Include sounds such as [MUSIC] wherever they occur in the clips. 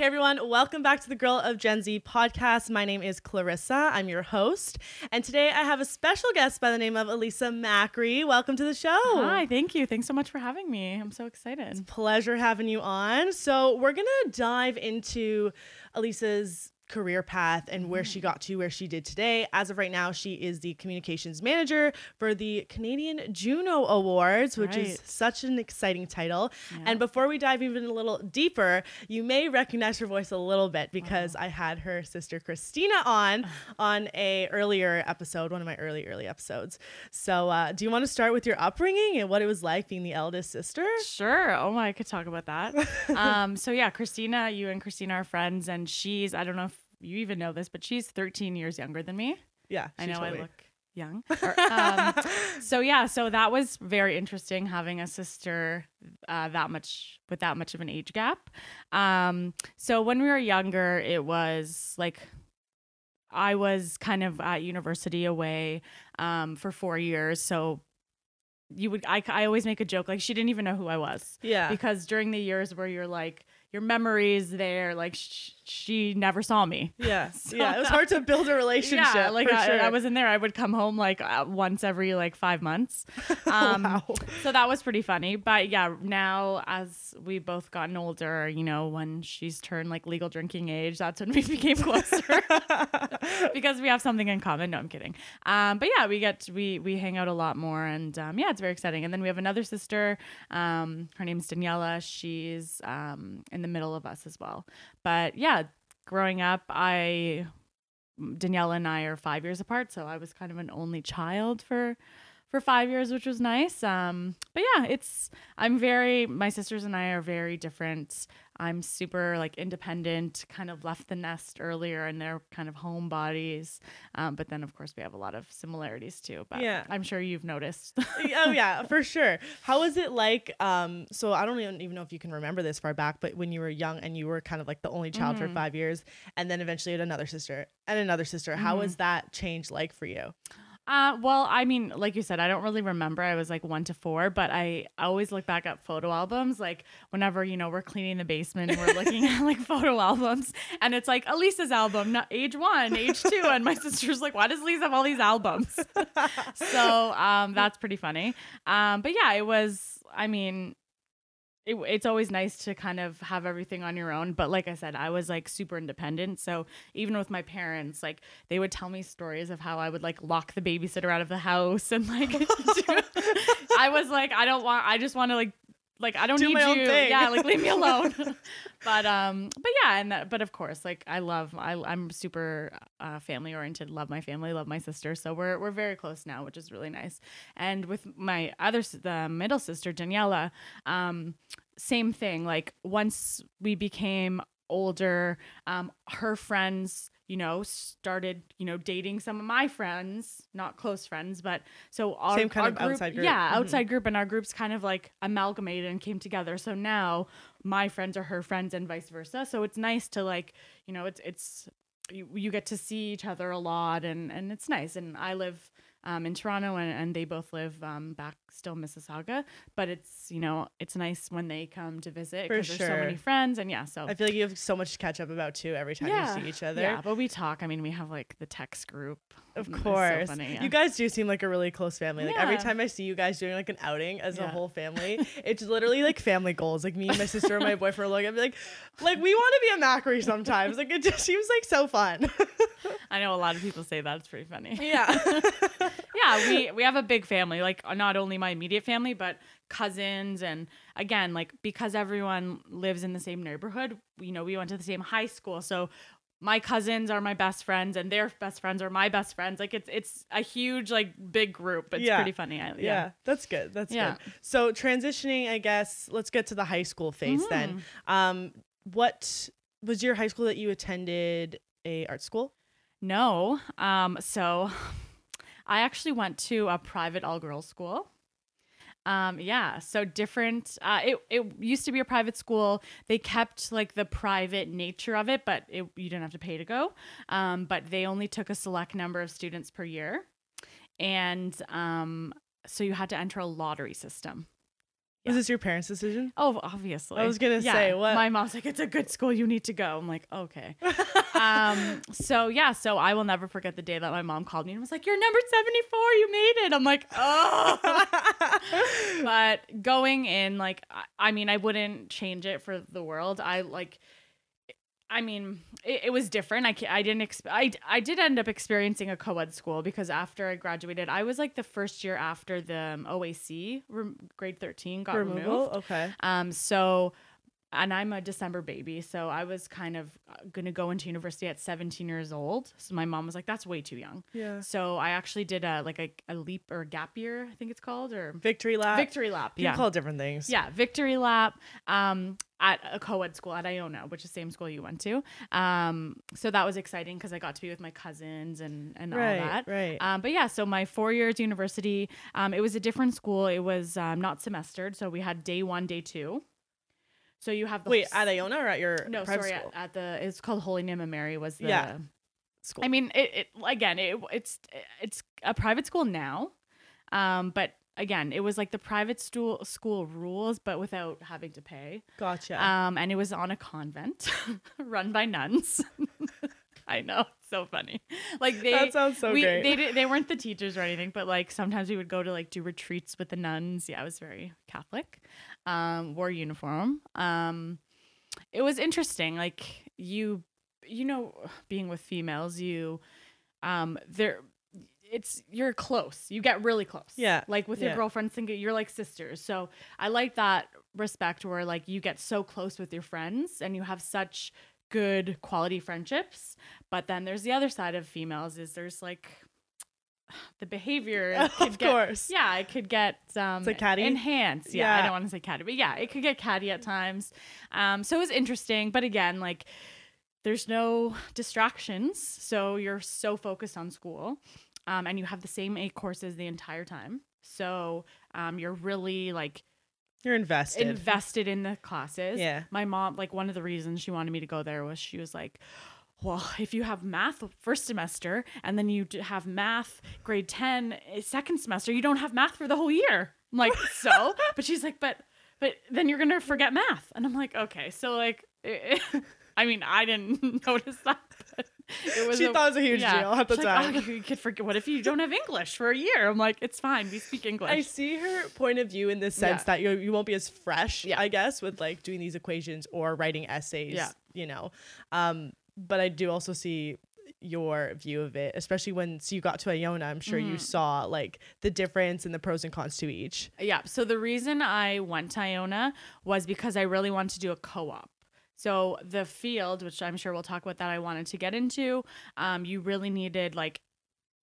Hey everyone, welcome back to the Girl of Gen Z podcast. My name is Clarissa. I'm your host. And today I have a special guest by the name of Elisa Macri. Welcome to the show. Hi, thank you. Thanks so much for having me. I'm so excited. Pleasure having you on. So, we're going to dive into Elisa's career path and where she got to where she did today. As of right now, she is the communications manager for the Canadian Juno Awards, which is such an exciting title. Yeah. And before we dive even a little deeper, you may recognize her voice a little bit because I had her sister Christina on on a earlier episode, one of my early early episodes. So, uh, do you want to start with your upbringing and what it was like being the eldest sister? Sure. Oh my, I could talk about that. [LAUGHS] um, so yeah, Christina, you and Christina are friends, and she's I don't know if you even know this, but she's 13 years younger than me. Yeah, I know I look young. [LAUGHS] Um, so yeah, so that was very interesting having a sister uh, that much with that much of an age gap. Um, so when we were younger, it was like I was kind of at university away um, for four years, so. You would I, I always make a joke like she didn't even know who I was Yeah. because during the years where you're like your memories there like sh- she never saw me [LAUGHS] Yeah, So yeah. It was hard to build a [LAUGHS] relationship. yeah, like I, sure. I wasn't there. I would come home like uh, once every like five months. [LAUGHS] Um, Wow. So that was pretty funny. But yeah, now as we both gotten older, you know, when she's turned like legal drinking age, that's when we became closer because we have something in common. No, I'm kidding. Um, but yeah, we get we we hang out a lot more, and um, yeah, it's very exciting. And then we have another sister. Um, her name's Daniela. She's um, in the middle of us as well. But yeah, growing up, I Daniela and I are five years apart, so I was kind of an only child for for five years, which was nice. Um, but yeah, it's I'm very my sisters and I are very different. I'm super like independent, kind of left the nest earlier, and they're kind of homebodies. Um, but then of course we have a lot of similarities too. But Yeah. I'm sure you've noticed. oh yeah, [LAUGHS] for sure. How was it like? Um, so I don't even, know if you can remember this far back, but when you were young and you were kind of like the only child for Mhm. five years, and then eventually had another sister and another sister. How Mhm. was that change like for you? Uh, well, I mean, like you said, I don't really remember. I was like one to four, but I always look back at photo albums. Like whenever you know we're cleaning the basement, and we're looking at like photo albums, and it's like Elisa's album, not age one, age two, and my sister's like, "Why does Lisa have all these albums?" [LAUGHS] so um, that's pretty funny. Um, but yeah, it was. I mean, it, it's always nice to kind of have everything on your own. But like I said, I was like super independent. So even with my parents, like they would tell me stories of how I would like lock the babysitter out of the house and like [LAUGHS] I was like, I don't want, I just want to like, like I don't Do need you. thing. Yeah, like leave me alone. [LAUGHS] [LAUGHS] but um, but yeah, and that, but of course, like I love, I I'm super uh, family oriented. Love my family, love my sister. So we're we're very close now, which is really nice. And with my other, the middle sister Daniela, um, same thing. Like once we became older, um, her friends, you know, started, you know, dating some of my friends, not close friends, but so our, Same kind our of group, outside group. Yeah, Mhm. outside group, and our groups kind of like amalgamated and came together. So now my friends are her friends and vice versa. So it's nice to like, you know, it's it's you, you get to see each other a lot, and and it's nice. And I live um, in Toronto, and, and they both live um, back still Mississauga. But it's you know it's nice when they come to visit For because there's so many friends, and yeah, so I feel like you have so much to catch up about too every time yeah, you see each other. Yeah, but we talk. I mean, we have like the text group. Of course. so funny, yeah. You guys do seem like a really close family. Like every time I see you guys doing like an outing as a whole family, [LAUGHS] it's literally like family goals. Like me and my sister and my [LAUGHS] boyfriend look at me like, like we want to be a Macri sometimes. Like it just seems like so fun. [LAUGHS] I know a lot of people say that. It's pretty funny. yeah. yeah, we we have a big family. Like not only my immediate family, but cousins and again, like because everyone lives in the same neighborhood, you know, we went to the same high school. So my cousins are my best friends and their best friends are my best friends. Like it's it's a huge like big group. It's Yeah. pretty funny. I, yeah. yeah. that's good. That's Yeah. good. So transitioning, I guess, let's get to the high school phase then. Um, what was your high school that you attended a art school? No. Um, so [LAUGHS] I actually went to a private all girls school. Um, yeah, so different. Uh, it it used to be a private school. They kept like the private nature of it, but it, you didn't have to pay to go. Um, but they only took a select number of students per year, and um, so you had to enter a lottery system. Was Yeah. this your parents' decision? Oh, obviously. I was gonna say, what- My mom's like, it's a good school. You need to go. I'm like, okay. [LAUGHS] um. So yeah. So I will never forget the day that my mom called me and was like, "You're number 74. You made it." I'm like, oh. [LAUGHS] but going in, like, I, I mean, I wouldn't change it for the world. I like. I mean, it, it was different. I, I didn't exp- I, I did end up experiencing a co-ed school because after I graduated, I was like the first year after the um, OAC rem- grade 13 got removed. Removal? Okay. Um, so, and I'm a December baby, so I was kind of uh, gonna go into university at 17 years old. So my mom was like, "That's way too young." Yeah. So I actually did a like a, a leap or a gap year, I think it's called, or Victory lap. victory lap. You Yeah, call it different things. yeah, victory lap. Um, at a co-ed school at Iona, which is the same school you went to. Um, so that was exciting because I got to be with my cousins and and Right. all that. Right. Um, but yeah, so my four years university, um, it was a different school. It was um, not semestered, so we had day one, day two. So you have the Wait, at Iona or at your no, sorry, at, at the it's called Holy Name of Mary was the Yeah. school. I mean, it, it again, it, it's it's a private school now, um, but again, it was like the private school school rules, but without having to pay. gotcha. Um, and it was on a convent [LAUGHS] run by nuns. [LAUGHS] I know, so funny. Like they that sounds so we, great. They they weren't the teachers or anything, but like sometimes we would go to like do retreats with the nuns. Yeah, I was very Catholic. Um, wore uniform. Um, it was interesting. Like you, you know, being with females, you, um, they're. It's you're close. You get really close. Yeah, Like with your girlfriends, think you're like sisters. So I like that respect where like you get so close with your friends and you have such good quality friendships. But then there's the other side of females is there's like the behavior [LAUGHS] Of get, course. yeah, it could get um like catty? enhanced. Yeah, I don't want to say catty, but yeah, it could get catty at times. Um, so it was interesting, but again, like there's no distractions, so you're so focused on school, um, and you have the same eight courses the entire time. So um, you're really like You're invested. invested in the classes. Yeah. My mom, like one of the reasons she wanted me to go there was she was like, well, if you have math first semester and then you have math grade 10 eh, semester, you don't have math for the whole year. I'm like, [LAUGHS] so? But she's like, but but then you're going to forget math. And I'm like, okay. So like [LAUGHS] I mean, I didn't [LAUGHS] notice that. [LAUGHS] It was She a- thought it was a huge yeah. deal at the She's like, time. oh, you could forget. What if you don't have English for a year? I'm like, it's fine. We speak English. I see her point of view in the sense Yeah. that you you won't be as fresh, Yeah. I guess, with like doing these equations or writing essays. Yeah. You know, um, but I do also see your view of it, especially when so you got to Iona. I'm sure Mm-hmm. you saw like the difference and the pros and cons to each. Yeah. So the reason I went to Iona was because I really wanted to do a co-op. So the field, which I'm sure we'll talk about that, I wanted to get into, um, you really needed like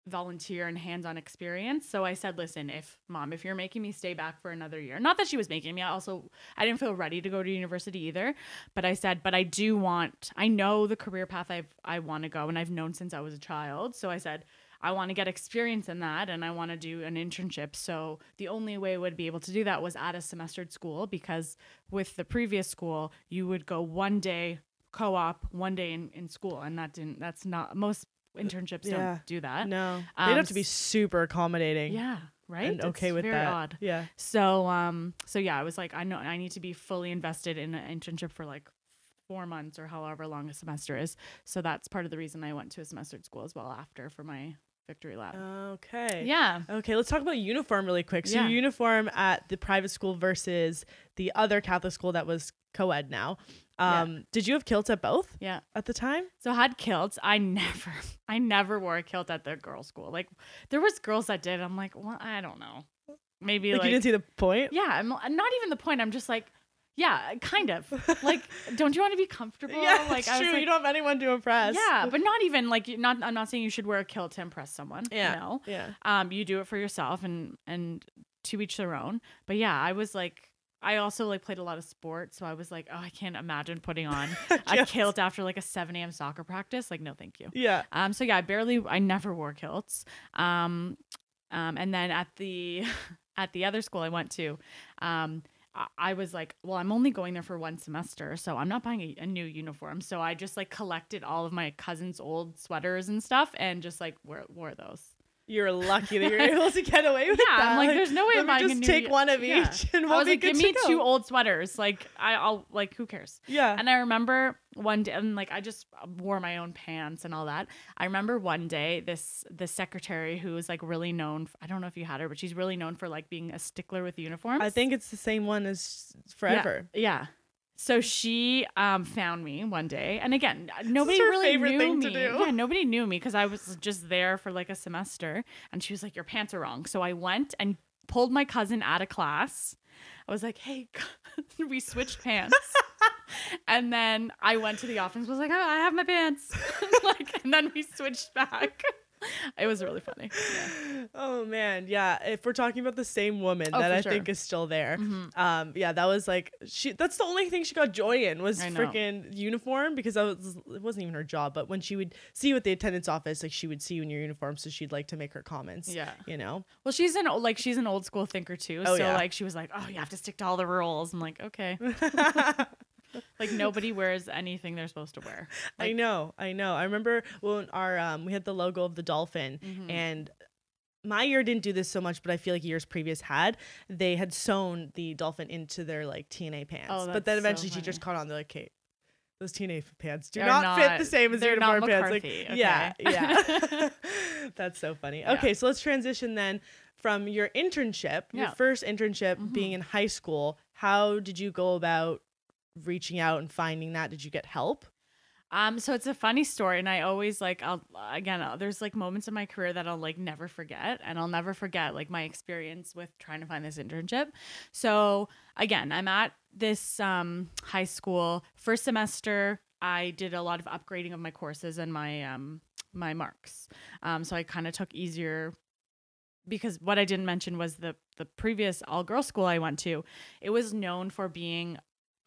volunteer and hands-on experience. So I said, listen, if mom, if you're making me stay back for another year, not that she was making me, I also I didn't feel ready to go to university either. But I said, but I do want I know the career path I've I want to go and I've known since I was a child. So I said, I want to get experience in that and I want to do an internship. So the only way I would be able to do that was at a semestered school because with the previous school, you would go one day co-op, one day in, in school. And that didn't that's not most internships Yeah. don't do that. No, Um, they'd have to be super accommodating. Yeah. Right. And okay It's with very that. Odd. Yeah. So um so yeah, I was like, I know I need to be fully invested in an internship for like four months or however long a semester is. So that's part of the reason I went to a semestered school as well after for my victory lap. Okay. yeah. Okay, let's talk about uniform really quick. So Yeah. uniform at the private school versus the other Catholic school that was co-ed now. Yeah. Um, Did you have kilts at both Yeah. at the time? So I had kilts. I never [LAUGHS] I never wore a kilt at the girls' school. Like there was girls that did. I'm like, well, I don't know. Maybe Like, like, you didn't see the point? yeah, I'm not even the point. I'm just like, yeah, kind of. [LAUGHS] like, don't you want to be comfortable? Yeah, like true. like, you don't have anyone to impress. Yeah, but not even like not. I'm not saying you should wear a kilt to impress someone. Yeah. No. Yeah. Um, you do it for yourself and and to each their own. But yeah, I was like, I also like played a lot of sports, so I was like, oh, I can't imagine putting on [LAUGHS] a kilt after like a 7 a.m. soccer practice. Like, no, thank you. Yeah. Um, so yeah, I barely, I never wore kilts. Um, um, and then at the [LAUGHS] at the other school I went to, um, I, was like, well, I'm only going there for one semester, so I'm not buying a, a new uniform. So I just like collected all of my cousin's old sweaters and stuff, and just like wore wore those. You're lucky that you're [LAUGHS] able to get away with Yeah, that. I'm like, there's no way let I'm me a just take one of Yeah. each and I we'll was be like, give me go. two old sweaters. Like I, I'll like, who cares? Yeah. And I remember one day, and like I just wore my own pants and all that. I remember one day this the secretary who was like really known. I don't know if you had her, but she's really known for like being a stickler with uniforms. I think it's the same one as forever. Yeah. yeah. So she um, found me one day, and again, nobody really knew me. Yeah, nobody knew me because I was just there for like a semester, and she was like, "Your pants are wrong." So I went and pulled my cousin out of class. I was like, "Hey," [LAUGHS] we switched pants, [LAUGHS] and then I went to the office. and Was like, "Oh, I have my pants," [LAUGHS] like, and then we switched back. [LAUGHS] It was really funny. Yeah. Oh man, yeah. If we're talking about the same woman Oh, that I sure. think is still there, Mhm. um, yeah, that was like she. That's the only thing she got joy in was freaking uniform because that was it wasn't even her job. But when she would see you at the attendance office, like she would see you in your uniform, so she'd like to make her comments. Yeah. you know. Well, she's an like she's an old school thinker too. Oh, so yeah. like she was like, "Oh, you have to stick to all the rules." I'm like, "Okay." [LAUGHS] [LAUGHS] like nobody wears anything they're supposed to wear. [LAUGHS] I know, I know. I remember when our um we had the logo of the dolphin Mhm. and my year didn't do this so much, but I feel like years previous had. They had sewn the dolphin into their like TNA pants. Oh, but then that's so eventually teachers caught on. They're like, "Kate, those TNA pants do They're not, fit the same as not uniform pants." Like, McCarthy, yeah, yeah. [LAUGHS] [LAUGHS] That's so funny. Yeah. Okay, so let's transition then from your internship, your first internship Mhm. being in high school. How did you go about reaching out and finding that? Did you get help? Um, so it's a funny story, and I always like I'll again. Uh, there's like moments in my career that I'll like never forget, and I'll never forget like my experience with trying to find this internship. So again, I'm at this um high school first semester. I did a lot of upgrading of my courses and my um my marks. Um, so I kind of took easier because what I didn't mention was the the previous all girl school I went to. It was known for being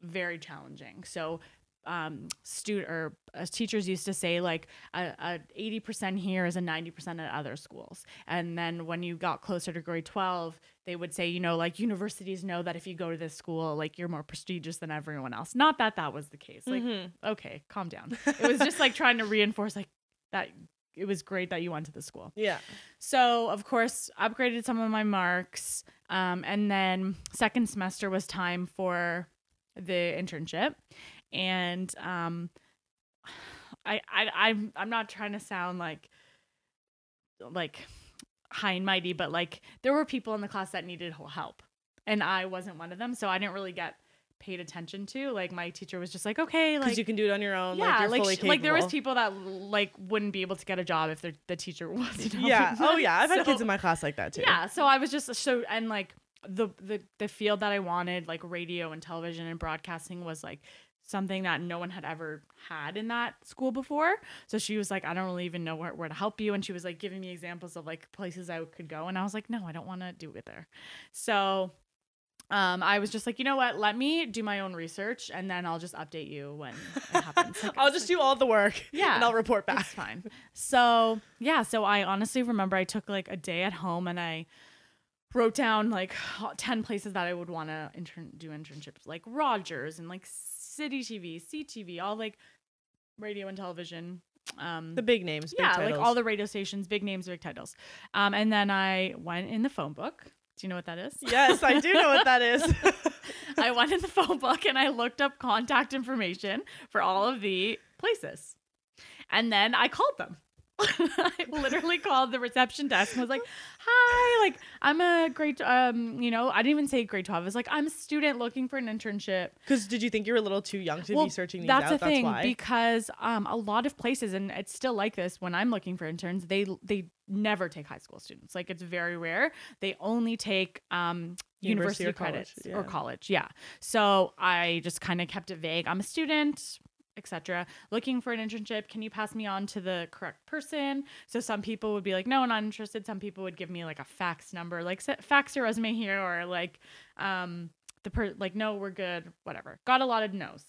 very challenging. So um student or as teachers used to say like a, a 80% here is a 90% at other schools and then when you got closer to grade 12 they would say you know like universities know that if you go to this school like you're more prestigious than everyone else not that that was the case like Mhm. okay calm down [LAUGHS] it was just like trying to reinforce like that it was great that you went to the school Yeah. so of course, upgraded some of my marks, um, and then second semester was time for the internship, and um, I I I'm I'm not trying to sound like like high and mighty, but like there were people in the class that needed help, and I wasn't one of them, so I didn't really get paid attention to. Like my teacher was just like, okay, like you can do it on your own. yeah, like, like sh- like there was people that like wouldn't be able to get a job if the teacher [LAUGHS] wasn't. Yeah. Oh yeah. I've had kids in my class like that too. Yeah, so I was just so and like the the the field that I wanted, like radio and television and broadcasting, was like something that no one had ever had in that school before. So she was like, I don't really even know where, where to help you. And she was like giving me examples of like places I could go. And I was like, no, I don't want to do it there. So um, I was just like, you know what? Let me do my own research and then I'll just update you when it happens. Like, [LAUGHS] I'll just like- do all the work. [LAUGHS] Yeah. And I'll report it's back. fine. So yeah, so I honestly remember I took like a day at home and I wrote down like 10 places that I would want to intern do internships like Rogers and like City TV, CTV, all like radio and television. Um The big names. Big yeah, like all the radio stations, big names, big titles. Um and then I went in the phone book. Do you know what that is? Yes, I do know what that is. [LAUGHS] I went in the phone book and I looked up contact information for all of the places. And then I called them. [LAUGHS] I literally called the reception desk and was like, "Hi, like I'm a grade um, you know, I didn't even say grade 12. I was like, I'm a student looking for an internship." Because did you think you were a little too young to be searching these that's out? the thing why. because um, a lot of places, and it's still like this when I'm looking for interns, they they never take high school students. Like it's very rare. They only take um, University university, or college, credits yeah. or college. Yeah. So I just kind of kept it vague. I'm a student etc looking for an internship can you pass me on to the correct person so some people would be like no not interested some people would give me like a fax number like fax your resume here or like um the per like no we're good whatever got a lot of no's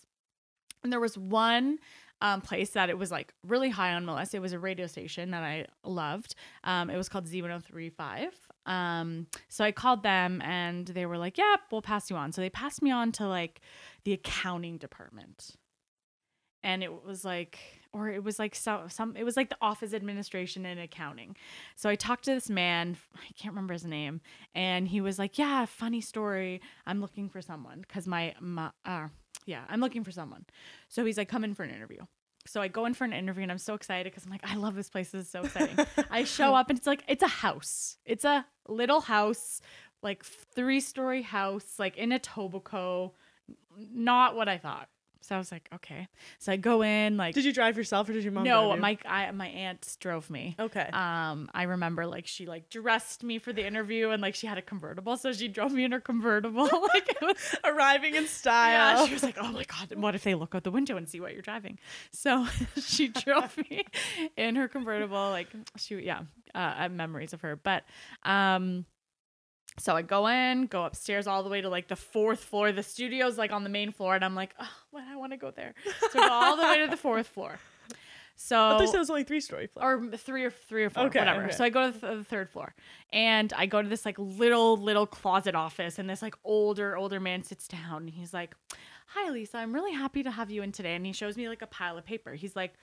and there was one um, place that it was like really high on my list. It was a radio station that I loved. Um, it was called Z1035. Um, so I called them and they were like, "Yep, we'll pass you on." So they passed me on to like the accounting department. And it was like or it was like so, some it was like the office administration and accounting so i talked to this man i can't remember his name and he was like yeah funny story i'm looking for someone because my, my uh, yeah i'm looking for someone so he's like come in for an interview so I go in for an interview and I'm so excited because I'm like, I love this place. This is so exciting. [LAUGHS] I show up and it's like, it's a house. It's a little house, like three story house, like in a Etobicoke. Not what I thought. So I was like, okay. So I go in, like, Did you drive yourself or did your mom? no, drive you? my I, my aunt drove me. Okay. Um, I remember like she like dressed me for the interview and like she had a convertible, so she drove me in her convertible. [LAUGHS] like [LAUGHS] Arriving in style. yeah, she was like, "Oh my god, what if they look out the window and see what you're driving?" So [LAUGHS] she drove me in her convertible. Like she, yeah, uh, I have memories of her. But um, so I go in, go upstairs all the way to like the fourth floor. The studio's like on the main floor, and I'm like, "Oh, well, I want to go there." So I go all the way to the fourth floor. So I thought you said it was only three story flat. or three or three or four, Okay, whatever. okay. So I go to the, the third floor, and I go to this like little little closet office, and this like older older man sits down, and he's like, "Hi, Lisa, I'm really happy to have you in today." And he shows me like a pile of paper. He's like.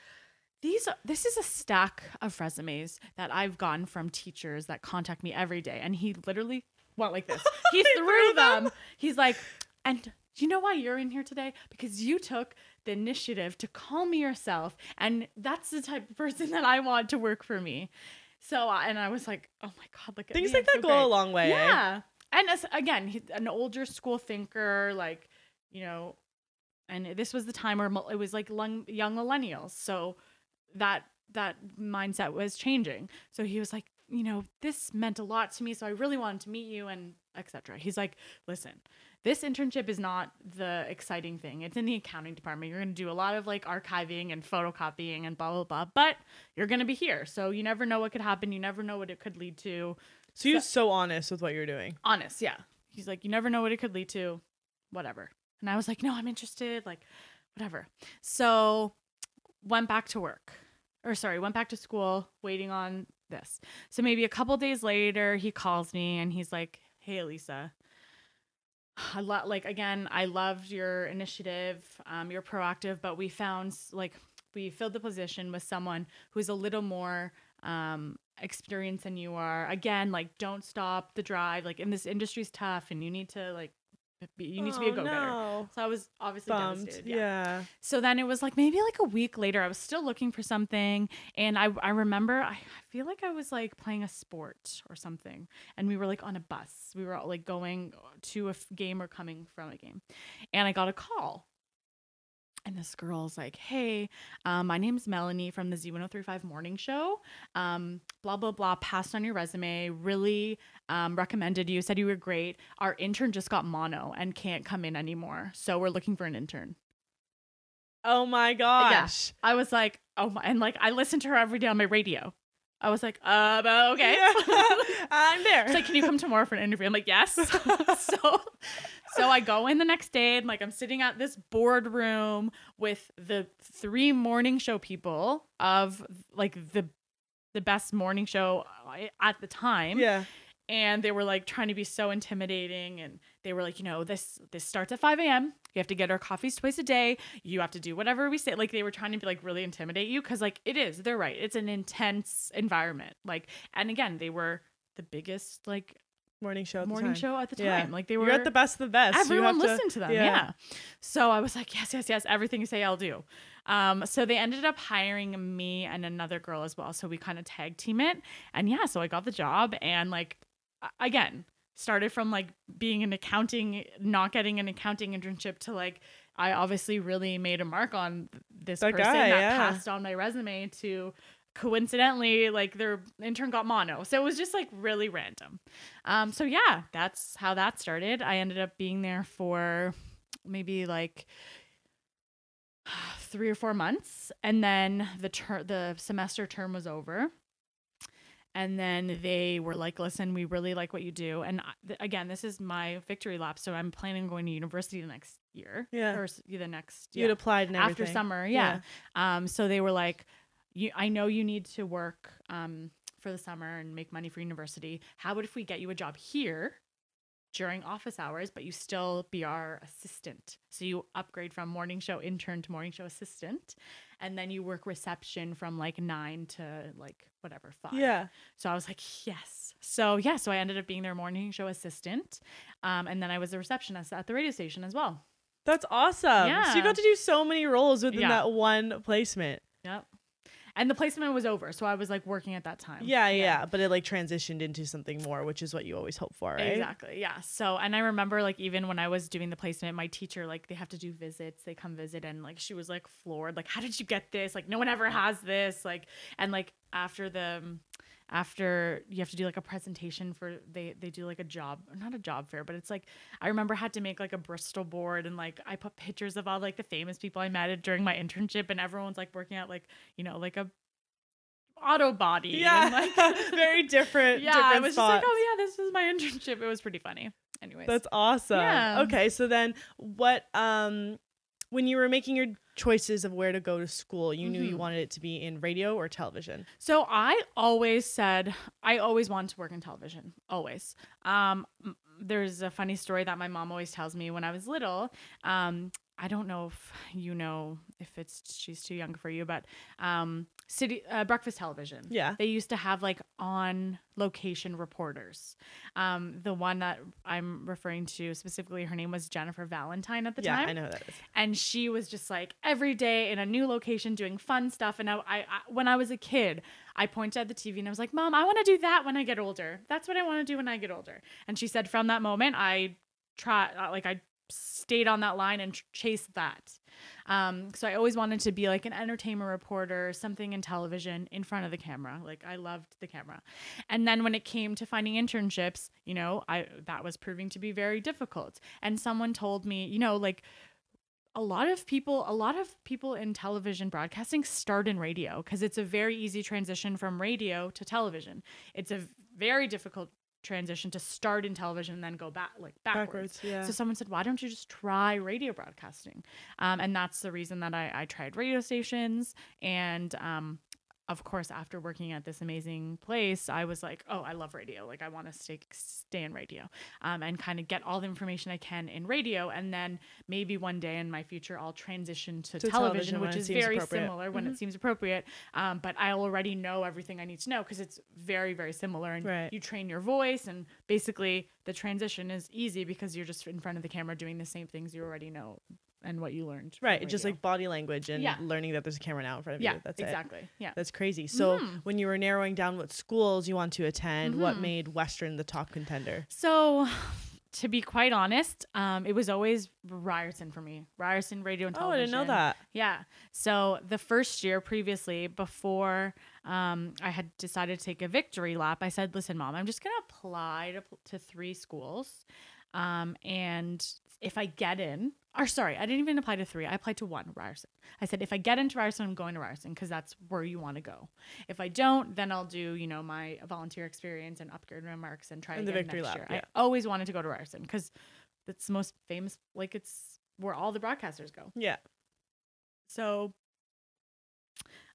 These are, this is a stack of resumes that I've gotten from teachers that contact me every day, and he literally went like this. [LAUGHS] He threw them. He's like, and you know why you're in here today? Because you took the initiative to call me yourself. And that's the type of person [LAUGHS] that I want to work for me. So, uh, and I was like, oh my God, look at Things me, like that so go great. a long way. Yeah. And as, again, he's an older school thinker, like, you know, and this was the time where it was like young millennials. So that that mindset was changing. So he was like, you know, this meant a lot to me, so I really wanted to meet you and etc. He's like, listen, this internship is not the exciting thing. It's in the accounting department. You're going to do a lot of like archiving and photocopying and blah blah blah, but you're going to be here. So you never know what could happen. You never know what it could lead to. So you're so honest with what you're doing. Honest, yeah. He's like, you never know what it could lead to, whatever. And I was like, no, I'm interested, like, whatever. So went back to work, or sorry, went back to school, waiting on this. So maybe a couple days later, he calls me and he's like, hey, Lisa. I lo- like again, I loved your initiative. Um, you're proactive, but we found like we filled the position with someone who's a little more um experienced than you are. Again, like don't stop the drive. Like in this industry's tough, and you need to like you need to be a Oh, go getter. no. So I was obviously Bummed. devastated. Yeah. So then it was like maybe like a week later, I was still looking for something. And I, I remember, I, I feel like I was like playing a sport or something. And we were like on a bus. We were all, like going to a f- game or coming from a game. And I got a call. And this girl's like, hey, um, my name's Melanie from the Z1035 morning show. Um, blah, blah, blah. Passed on your resume. Really um, recommended you. Said you were great. Our intern just got mono and can't come in anymore. So we're looking for an intern. Oh my gosh. I was like, oh my, and like I listened to her every day on my radio. I was like, uh, okay. Yeah. [LAUGHS] I'm there. She's like, can you come tomorrow for an interview? I'm like, yes. [LAUGHS] so, so I go in the next day and like I'm sitting at this boardroom with the three morning show people of like the the best morning show uh, at the time. Yeah. and they were like trying to be so intimidating and they were like you know this this starts at 5 a.m you have to get our coffees twice a day. You have to do whatever we say. Like they were trying to be like really intimidate you because like it is they're right. It's an intense environment. Like and again they were the biggest like Morning show. At morning the time. show at the time Yeah. like they were You're at the best of the best. You everyone have to- listened to them yeah. so i was like yes yes yes everything you say i'll do um so they ended up hiring me and another girl as well so we kind of tag team it and yeah so i got the job and like again started from like being an accounting not getting an accounting internship to like i obviously really made a mark on this That person guy, that yeah. passed on my resume to coincidentally like their intern got mono so it was just like really random um so yeah that's how that started i ended up being there for maybe like [SIGHS] three or four months and then the ter- the semester term was over and then they were like listen we really like what you do and I, th- again this is my victory lap so i'm planning on going to university the next year Yeah. or the next You'd applied after everything. summer yeah. um so they were like you i know you need to work um for the summer and make money for university how about if we get you a job here during office hours, but you still be our assistant. So you upgrade from morning show intern to morning show assistant, and then you work reception from like nine to like whatever five. Yeah. So I was like, yes. So yeah, so I ended up being their morning show assistant, um, and then I was a receptionist at the radio station as well. That's awesome. Yeah. So you got to do so many roles within Yeah. that one placement. Yep. And the placement was over, so I was like working at that time. Yeah, yeah, But it like transitioned into something more, which is what you always hope for, right? Exactly. Yeah. So, and I remember like even when I was doing the placement, my teacher like they have to do visits. They come visit, and like she was like floored. Like, how did you get this? Like, no one ever has this. Like, and like after the um, after you have to do like a presentation for they they do like a job not a job fair but it's like i remember I had to make like a bristol board and like i put pictures of all like the famous people i met during my internship and everyone's like working at like you know like a auto body Yeah. and, like [LAUGHS] Very different. yeah, different I was just like, oh yeah, this was my internship. It was pretty funny. Anyways, That's awesome. Yeah. Okay, so then what um when you were making your choices of where to go to school, you knew you Mhm. wanted it to be in radio or television. so I always said I always wanted to work in television. Always. Um, there's a funny story that my mom always tells me when I was little. Um, I don't know if you know if it's she's too young for you, but um, city uh, breakfast television. Yeah. They used to have like on location reporters. Um, the one that I'm referring to specifically, her name was Jennifer Valentyne at the yeah, time. I know that is. and she was just like every day in a new location doing fun stuff and I, I, I when i was a kid i pointed at the tv and i was like mom i want to do that when i get older that's what i want to do when i get older and she said from that moment i try uh, like i stayed on that line and ch- chased that um, so i always wanted to be like an entertainment reporter something in television in front of the camera. Like i loved the camera. And then when it came to finding internships you know i that was proving to be very difficult. And someone told me you know like a lot of people a lot of people in television broadcasting start in radio because it's a very easy transition from radio to television. It's a very difficult transition to start in television and then go back like backwards, Backwards, yeah. so someone said why don't you just try radio broadcasting um, and that's the reason that I, I tried radio stations and um, of course after working at this amazing place i was like oh i love radio. Like i want to stay stay in radio um, and kind of get all the information i can in radio. And then maybe one day in my future i'll transition to, To television, television which is very similar when it seems appropriate um, but i already know everything i need to know because it's very very similar and Right. you train your voice and basically the transition is easy because you're just in front of the camera doing the same things you already know and what you learned Right, just like body language and Yeah. learning that there's a camera now in front of yeah you. That's it. exactly yeah That's crazy. So Mhm. when you were narrowing down what schools you want to attend, what Mhm. made Western the top contender? So, to be quite honest, um, it was always Ryerson for me. Ryerson Radio and Television. Oh, I didn't know that. Yeah. So the first year previously, before um, I had decided to take a victory lap, I said, "Listen, mom, I'm just gonna apply to, to three schools, um, and if I get in, or sorry, I didn't even apply to three. I applied to one, Ryerson. I said, if I get into Ryerson, I'm going to Ryerson because that's where you want to go. If I don't, then I'll do, you know, my volunteer experience and upgrade my marks and try And the again victory next lap, year. yeah. I always wanted to go to Ryerson because it's the most famous. Like it's where all the broadcasters go. Yeah. So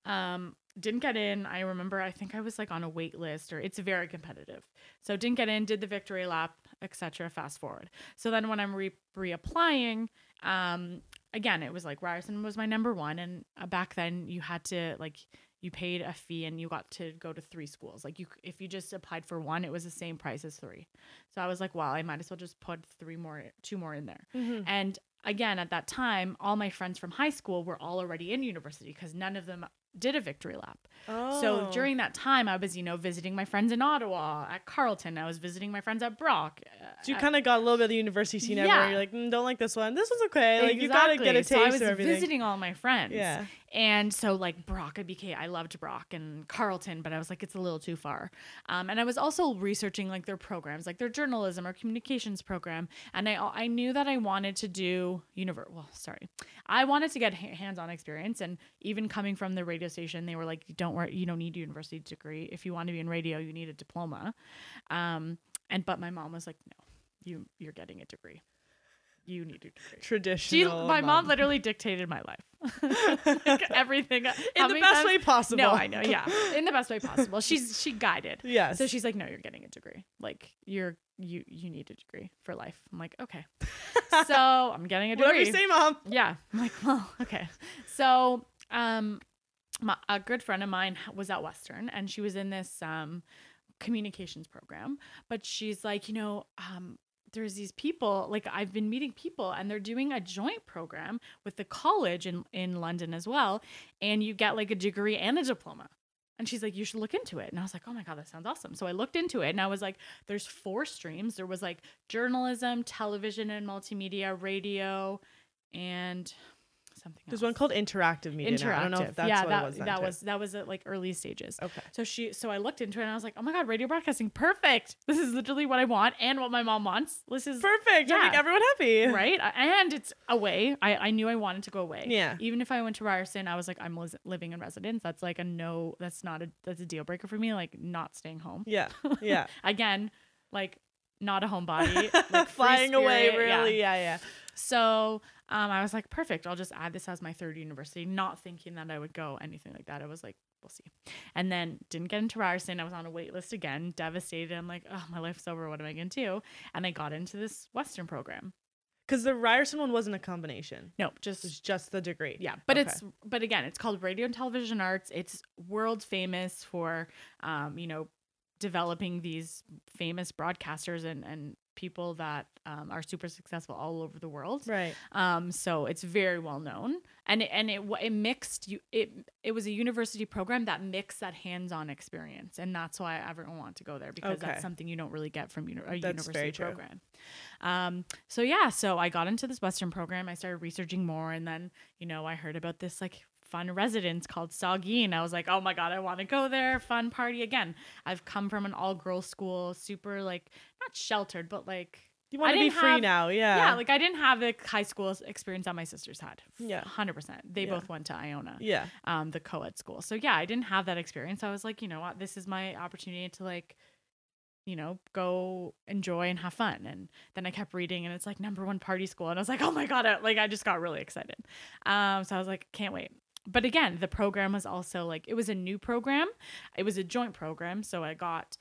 um didn't get in. I remember I think I was like on a wait list or it's very competitive. So didn't get in, did the victory lap, etc. Fast forward. So then when I'm re- reapplying, um again, it was like Ryerson was my number 1 and uh, back then you had to like you paid a fee and you got to go to three schools. Like you if you just applied for one, it was the same price as three. So I was like, wow, I might as well just put three more two more in there. Mhm. And again, at that time, all my friends from high school were all already in university because none of them did a victory lap. Oh. So during that time, I was, you know, visiting my friends in Ottawa, at Carleton. I was visiting my friends at Brock. uh, So you kind of got a little bit of the university scene everywhere. Yeah. You're like, mm, don't like this one. This one's okay. Like you gotta get a taste so I was of visiting all my friends. Yeah. And so like Brock, I became I loved Brock and Carleton, but I was like it's a little too far. Um, and I was also researching like their programs, like their journalism or communications program, and I I knew that I wanted to do univer well, sorry. I wanted to get ha- hands-on experience and even coming from the radio station, they were like You don't worry, you don't need a university degree. If you want to be in radio, you need a diploma. Um, and but my mom was like no. You you're getting a degree. You need a degree. She, Traditional. my mom literally dictated my life, [LAUGHS] like [LAUGHS] everything in the best times- way possible. No, I know, yeah, in the best way possible. She's [LAUGHS] she guided. Yes. So she's like, no, you're getting a degree. Like you're you you need a degree for life. I'm like, okay. so I'm getting a degree. Whatever you say, mom. Yeah. I'm like, well, okay. So, um, my, a good friend of mine was at Western and she was in this um, communications program, but she's like, you know, um, there's these people like I've been meeting people and they're doing a joint program with the college in in London as well and you get like a degree and a diploma. And she's like, you should look into it. And I was like, oh my God, that sounds awesome. So I looked into it and I was like, there's four streams. There was like journalism, television and multimedia, radio, and something There's else. one called interactive media. Interactive. now. I don't know if that's yeah, what that, it was. then, that was that was at like early stages. Okay. So she so I looked into it and I was like, oh my god, radio broadcasting, perfect. This is literally what I want and what my mom wants. This is Perfect. Yeah. Make everyone happy. right, and it's away. I I knew I wanted to go away. Yeah. Even if I went to Ryerson, I was like, I'm living in residence. That's like a no. That's not a that's a deal breaker for me. Like not staying home. Yeah. [LAUGHS] Yeah. Again, like not a homebody. Like [LAUGHS] Flying away, spirit, yeah. really. Yeah. Yeah. So um, I was like, perfect. I'll just add this as my third university, not thinking that I would go anything like that. I was like, we'll see. And then didn't get into Ryerson. I was on a wait list again, devastated. I'm like, oh, my life's over. What am I going to do? And I got into this Western program. Because the Ryerson one wasn't a combination. No, just. just the degree. Yeah, but Okay. it's but again, it's called Radio and Television Arts. It's world famous for, um, you know, developing these famous broadcasters and and people that um, are super successful all over the world. right. Um, so it's very well known, and it, and it it mixed you it it was a university program that mixed that hands on experience, and that's why everyone wanted to go there because Okay. that's something you don't really get from uni- a That's university very true. program. Um, so yeah, so I got into this Western program. I started researching more, and then you know I heard about this like fun residence called Saugeen. I was like, oh my god, I want to go there. Fun party again. I've come from an all girls school, super like not sheltered, but like You want to be free have- now. Yeah. yeah, like I didn't have the high school experience that my sisters had. Yeah. hundred percent. They Yeah. both went to Iona, yeah. um, the co-ed school. So yeah, I didn't have that experience. I was like, you know what, this is my opportunity to like, you know, go enjoy and have fun. And then I kept reading, and it's like number one party school, and I was like, oh my god, I, like I just got really excited. Um, so I was like, can't wait. But again, the program was also like it was a new program. It was a joint program, so I got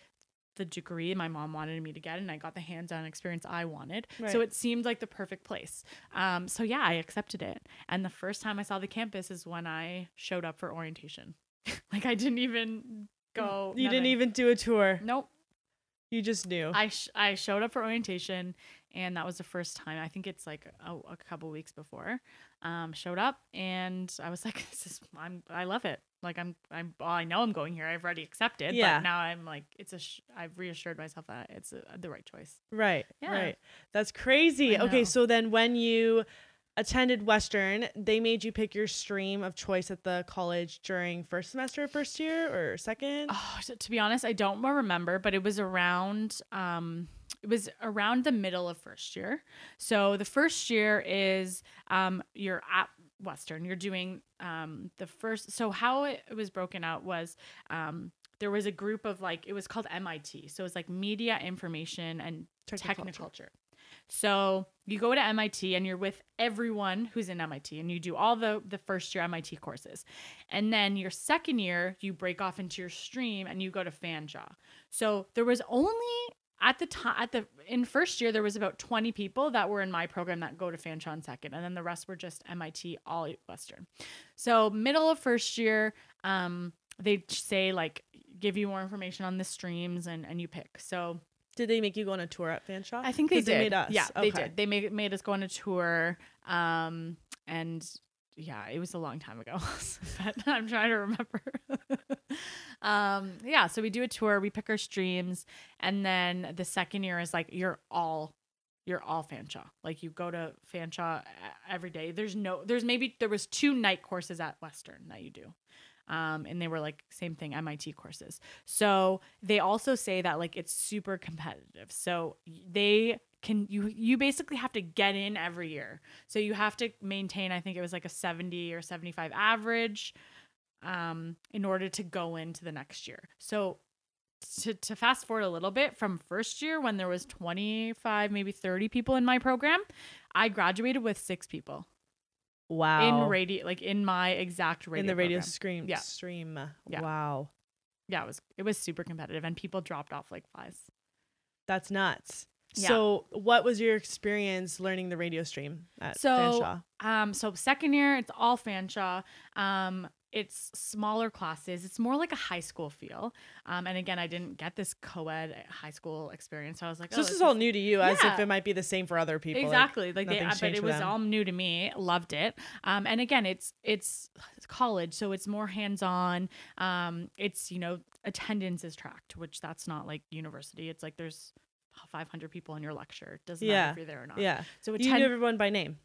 the degree my mom wanted me to get and I got the hands-on experience I wanted. Right. So it seemed like the perfect place. Um, so yeah, I accepted it. And the first time I saw the campus is when I showed up for orientation. [LAUGHS] like I didn't even go. You didn't even do a tour. Nope. You just knew. I sh- I showed up for orientation, and that was the first time. I think it's like a, a couple weeks before. Um, showed up, and I was [LAUGHS] like, "This is I'm I love it. Like I'm I'm well, I know I'm going here. I've already accepted. Yeah. But now I'm like it's a sh- I've reassured myself that it's a, the right choice. right. Yeah. Right. That's crazy. Okay. So then when you attended Western, they made you pick your stream of choice at the college during first semester, first year, or second? Oh, so to be honest, I don't remember, but it was around um it was around the middle of first year. So the first year is um you're at Western. You're doing um the first so how it was broken out was um there was a group of like it was called MIT. So it's like media information and technoculture. So you go to MIT and you're with everyone who's in MIT and you do all the the first year MIT courses. And then your second year you break off into your stream and you go to Fanshawe. So there was only at the time at the in first year there was about 20 people that were in my program that go to Fanshawe second and then the rest were just MIT all western. So middle of first year um they say like give you more information on the streams and and you pick. So Did they make you go on a tour at Fanshawe? I think they did. made us. Yeah, they did. They made made us go on a tour. Um, and yeah, it was a long time ago. [LAUGHS] but [LAUGHS] I'm trying to remember. [LAUGHS] um, yeah, so we do a tour. We pick our streams, and then the second year is like you're all. You're all Fanshawe. Like you go to Fanshawe every day. There's no, there's maybe, there was two night courses at Western that you do. Um, and they were like same thing MIT courses. So they also say that like it's super competitive. So they can you you basically have to get in every year. So you have to maintain I think it was like a 70 or 75 average um in order to go into the next year. So to, to fast forward a little bit from first year when there was 25 maybe 30 people in my program i graduated with six people Wow. in radio like in my exact radio in the radio program. stream. Yeah. Stream. Yeah. Wow. yeah it was it was super competitive and people dropped off like flies That's nuts. Yeah. So, what was your experience learning the radio stream at So, Fanshawe? Um, so second year, it's all Fanshawe. Um, it's smaller classes. It's more like a high school feel. Um, and again, I didn't get this co-ed high school experience. So I was like, So oh, this is all new to you, as if it might be the same for other people. exactly like, they, nothing's uh, but it was them. all new to me. Loved it. Um, and again, it's it's college, so it's more hands on. Um, it's you know attendance is tracked, which that's not like university. It's like there's 500 people in your lecture. It doesn't Yeah. matter if you're there or not. yeah. So You knew everyone by name.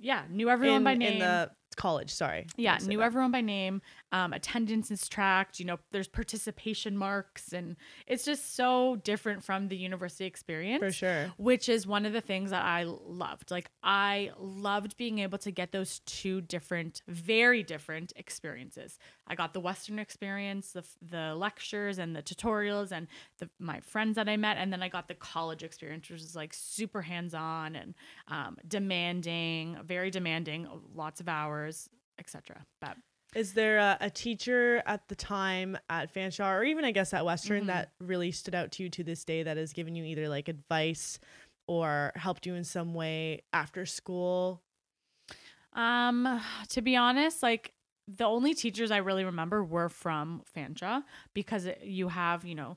yeah, knew everyone in, by name. in the college. Sorry. Yeah, knew that. everyone by name. Um, attendance is tracked. You know, there's participation marks, and it's just so different from the university experience. for sure. Which is one of the things that I loved. Like, I loved being able to get those two different, very different experiences. I got the Western experience, the, the lectures and the tutorials, and the, my friends that I met. And then I got the college experience, which is like super hands on and um, demanding, very demanding, lots of hours, etc. But Is there a, a teacher at the time at Fanshawe, or even I guess at Western, Mhm. that really stood out to you to this day that has given you either like advice or helped you in some way after school? Um, to be honest, like the only teachers I really remember were from Fanshawe because it- you have, you know,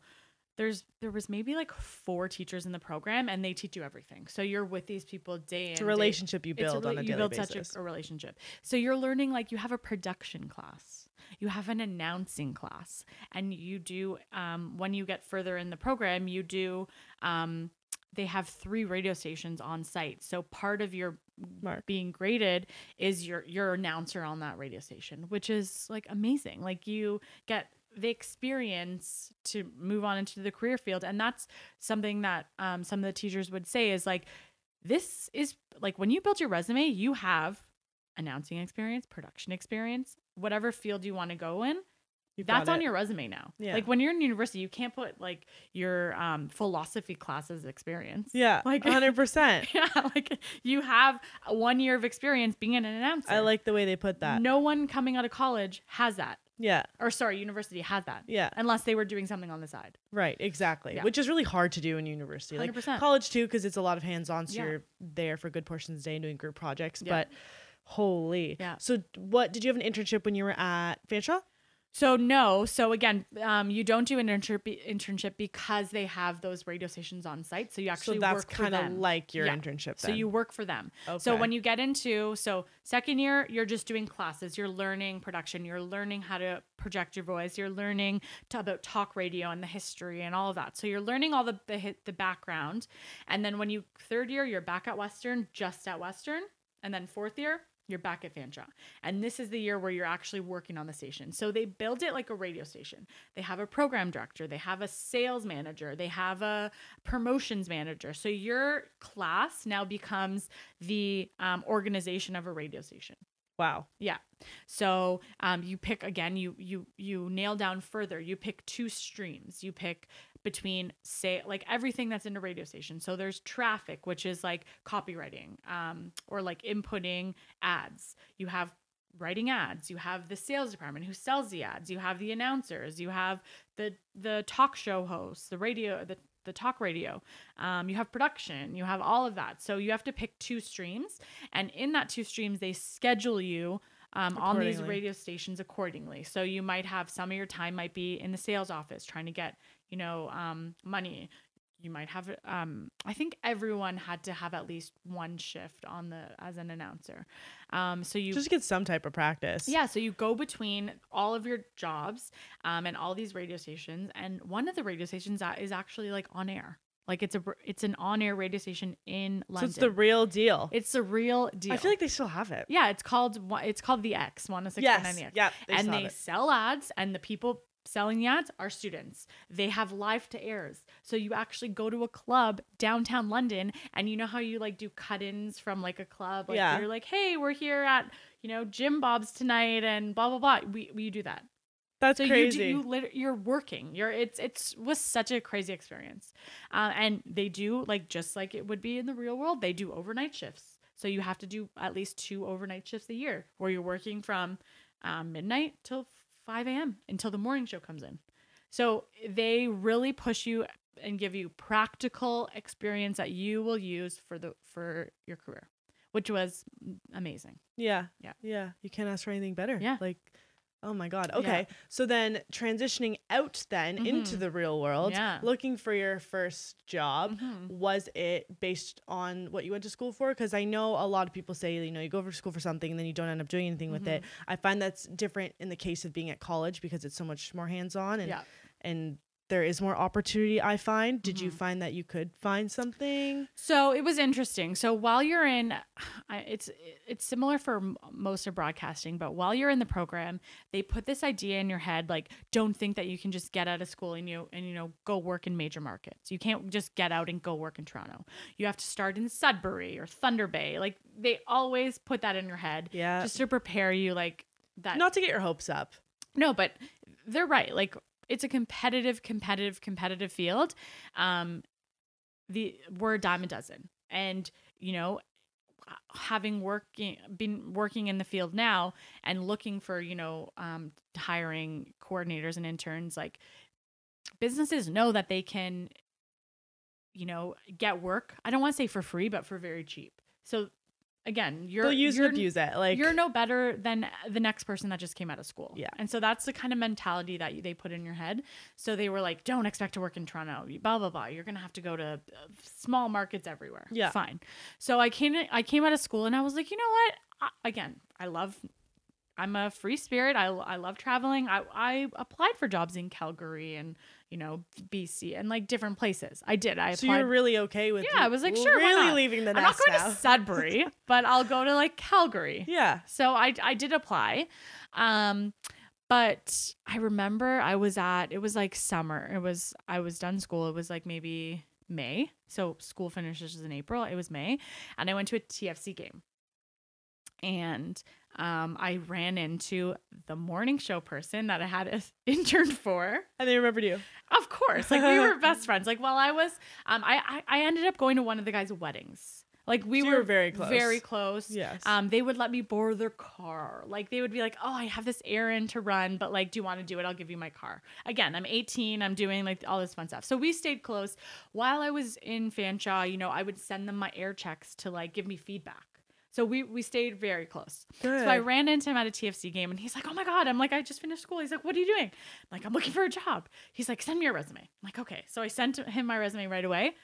there's there was maybe like four teachers in the program and they teach you everything. So you're with these people day in. It's a day- relationship you it's build rela- on a you daily build basis. such a, a relationship. So you're learning like you have a production class, you have an announcing class, and you do um, when you get further in the program, you do. Um, they have three radio stations on site. So part of your Mark. being graded is your your announcer on that radio station, which is like amazing. Like you get the experience to move on into the career field, and that's something that um, some of the teachers would say is like this is like when you build your resume, you have announcing experience, production experience, whatever field you want to go in. You've That's on your resume now. Yeah. Like when you're in university, you can't put like your um, philosophy classes experience. Yeah, [LAUGHS] Like- like [LAUGHS] 100%. Yeah, like you have one year of experience being an announcer. I like the way they put that. No one coming out of college has that. Yeah, Or sorry, university has that. yeah, Unless they were doing something on the side. right, exactly. Yeah. Which is really hard to do in university. Like 100%. college too, because it's a lot of hands-on, so Yeah. you're there for good portions of the day doing group projects. Yeah. But holy, Yeah. So what did you have an internship when you were at Fanshawe? So no. So again, um, you don't do an internship internship because they have those radio stations on site. So you actually so that's kind of like your Yeah. internship. So you work for them. So when you get into so second year, you're just doing classes. You're learning production. You're learning how to project your voice. You're learning to, about talk radio and the history and all of that. So you're learning all the the, the background, and then when you third year, you're back at Western, just at Western, and then fourth year. You're back at Fanshawe. And this is the year where you're actually working on the station. So they build it like a radio station. They have a program director, they have a sales manager, they have a promotions manager. So your class now becomes the um, organization of a radio station. wow. Yeah. So um, you pick again. You you you nail down further. You pick two streams. You pick between say like everything that's in a radio station. So there's traffic, which is like copywriting, um, or like inputting ads. You have writing ads. You have the sales department who sells the ads. You have the announcers. You have the the talk show hosts, the radio the the talk radio. Um, you have production. You have all of that. So you have to pick two streams, and in that two streams, they schedule you um, on these radio stations accordingly. So you might have some of your time might be in the sales office trying to get you know um, money. You might have um, I think everyone had to have at least one shift on the as an announcer. Um, so you Just get some type of practice. yeah, so you go between all of your jobs um, and all these radio stations, and one of the radio stations that is actually like on air. Like it's a it's an on air radio station in London. So it's the real deal. it's the real deal. I feel like they still have it. yeah, it's called it's called the X one oh six Yes. nine the X, Yeah. And they it. sell ads, and the people selling the ads are students. They have live to airs, so you actually go to a club downtown London, and you know how you like do cut-ins from like a club. Like Yeah. you're like, hey, we're here at you know Jim Bob's tonight, and blah blah blah. We we do that. That's so crazy. you do, you lit- you're working. You're it's it's was such a crazy experience. Uh, and they do like just like it would be in the real world. They do overnight shifts. So you have to do at least two overnight shifts a year where you're working from um, midnight till 5 a.m. until the morning show comes in. So they really push you and give you practical experience that you will use for the for your career, which was amazing. Yeah. Yeah. Yeah. You can't ask for anything better. Yeah. Like, oh my God. Yeah. Okay. So then transitioning out then into Mhm. the real world, Yeah. looking for your first job, Mhm. was it based on what you went to school for? Because I know a lot of people say, you know, you go to school for something and then you don't end up doing anything with it. Mm-hmm. I find that's different in the case of being at college because it's so much more hands on and, Yeah. and there is more opportunity, I find. Did you Mhm. find that you could find something? So it was interesting. So while you're in, [SIGHS] it's it's similar for most of broadcasting, but while you're in the program, they put this idea in your head like, don't think that you can just get out of school and you and you know go work in major markets. You can't just get out and go work in Toronto. You have to start in Sudbury or Thunder Bay. Like they always put that in your head, Yeah. just to prepare you like that. Not to get your hopes up. No, but they're right. Like it's a competitive, competitive, competitive field. Um, the we're a dime a dozen, and you know, having working been working in the field now and looking for you know um, hiring coordinators and interns, like businesses know that they can, you know, get work. I don't want to say for free, but for very cheap. So again, you're They'll use you're, and abuse it. Like you're no better than the next person that just came out of school. Yeah. And so that's the kind of mentality that you- they put in your head. So they were like, don't expect to work in Toronto, blah, blah, blah. You're going to have to go to uh, small markets everywhere. Yeah. Fine. So I came, I came out of school and I was like, you know what? I, again, I love, I'm a free spirit. I, I love traveling. I, I applied for jobs in Calgary and, you know, BC and like different places. I did. I so applied. you're really okay with Yeah, I was like, sure, why really leaving the I'm not going now. to Sudbury, [LAUGHS] but I'll go to like Calgary. yeah. So I I did apply. Um but I remember I was at it was like summer. It was I was done school. It was like maybe May. So school finishes in April. It was May. And I went to a TFC game. And um, I ran into the morning show person that I had [LAUGHS] interned for. And they remembered you. Of course, like we were best [LAUGHS] friends. Like while I was, um, I, I I ended up going to one of the guys' weddings. Like we So were were very close. very close. Yes. Um, they would let me borrow their car. Like they would be like, "Oh, I have this errand to run, but like, do you want to do it? I'll give you my car." Again, I'm 18. I'm doing like all this fun stuff. So we stayed close. While I was in Fanshawe, you know, I would send them my air checks to like give me feedback. So we we stayed very close. Good. So I ran into him at a TFC game and he's like, Oh my God. I'm like, I just finished school. He's like, What are you doing? I'm like, I'm looking for a job. He's like, Send me your resume. I'm like, Okay. So I sent him my resume right away.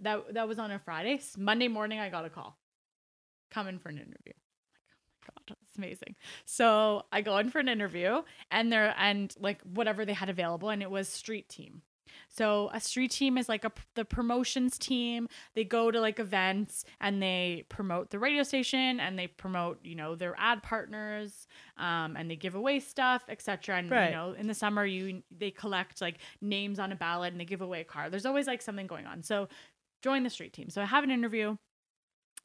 That that was on a Friday. Monday morning, I got a call. Come in for an interview. I'm like, oh my God, that's amazing. So I go in for an interview and they're and like whatever they had available, and it was street team. So a street team is like a the promotions team. They go to like events and they promote the radio station and they promote you know their ad partners um, and they give away stuff etc. And Right. you know in the summer you they collect like names on a ballot and they give away a car. There's always like something going on. So join the street team. So I have an interview.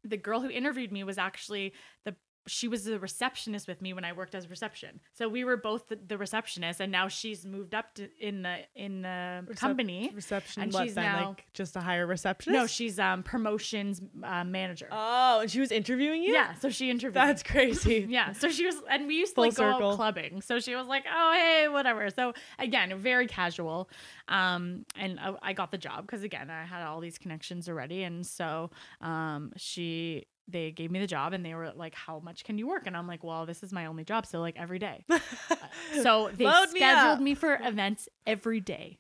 The girl who interviewed me was actually the she was the receptionist with me when I worked as reception. So we were both the, the receptionist, and now she's moved up to, in the in the Recep- company. reception. and what she's then? now- like just a higher receptionist? No, she's um promotions uh, manager. Oh, and she was interviewing you. yeah, so she interviewed. that's me. crazy. [LAUGHS] yeah, so she was, and we used to Full like go circle. out clubbing. So she was like, "Oh, hey, whatever." So again, very casual. Um, and I, I got the job because again, I had all these connections already, and so um, she they gave me the job, and they were like, "How much can you work?" And I'm like, "Well, this is my only job, so like every day." [LAUGHS] So they Load scheduled up. me for events every day.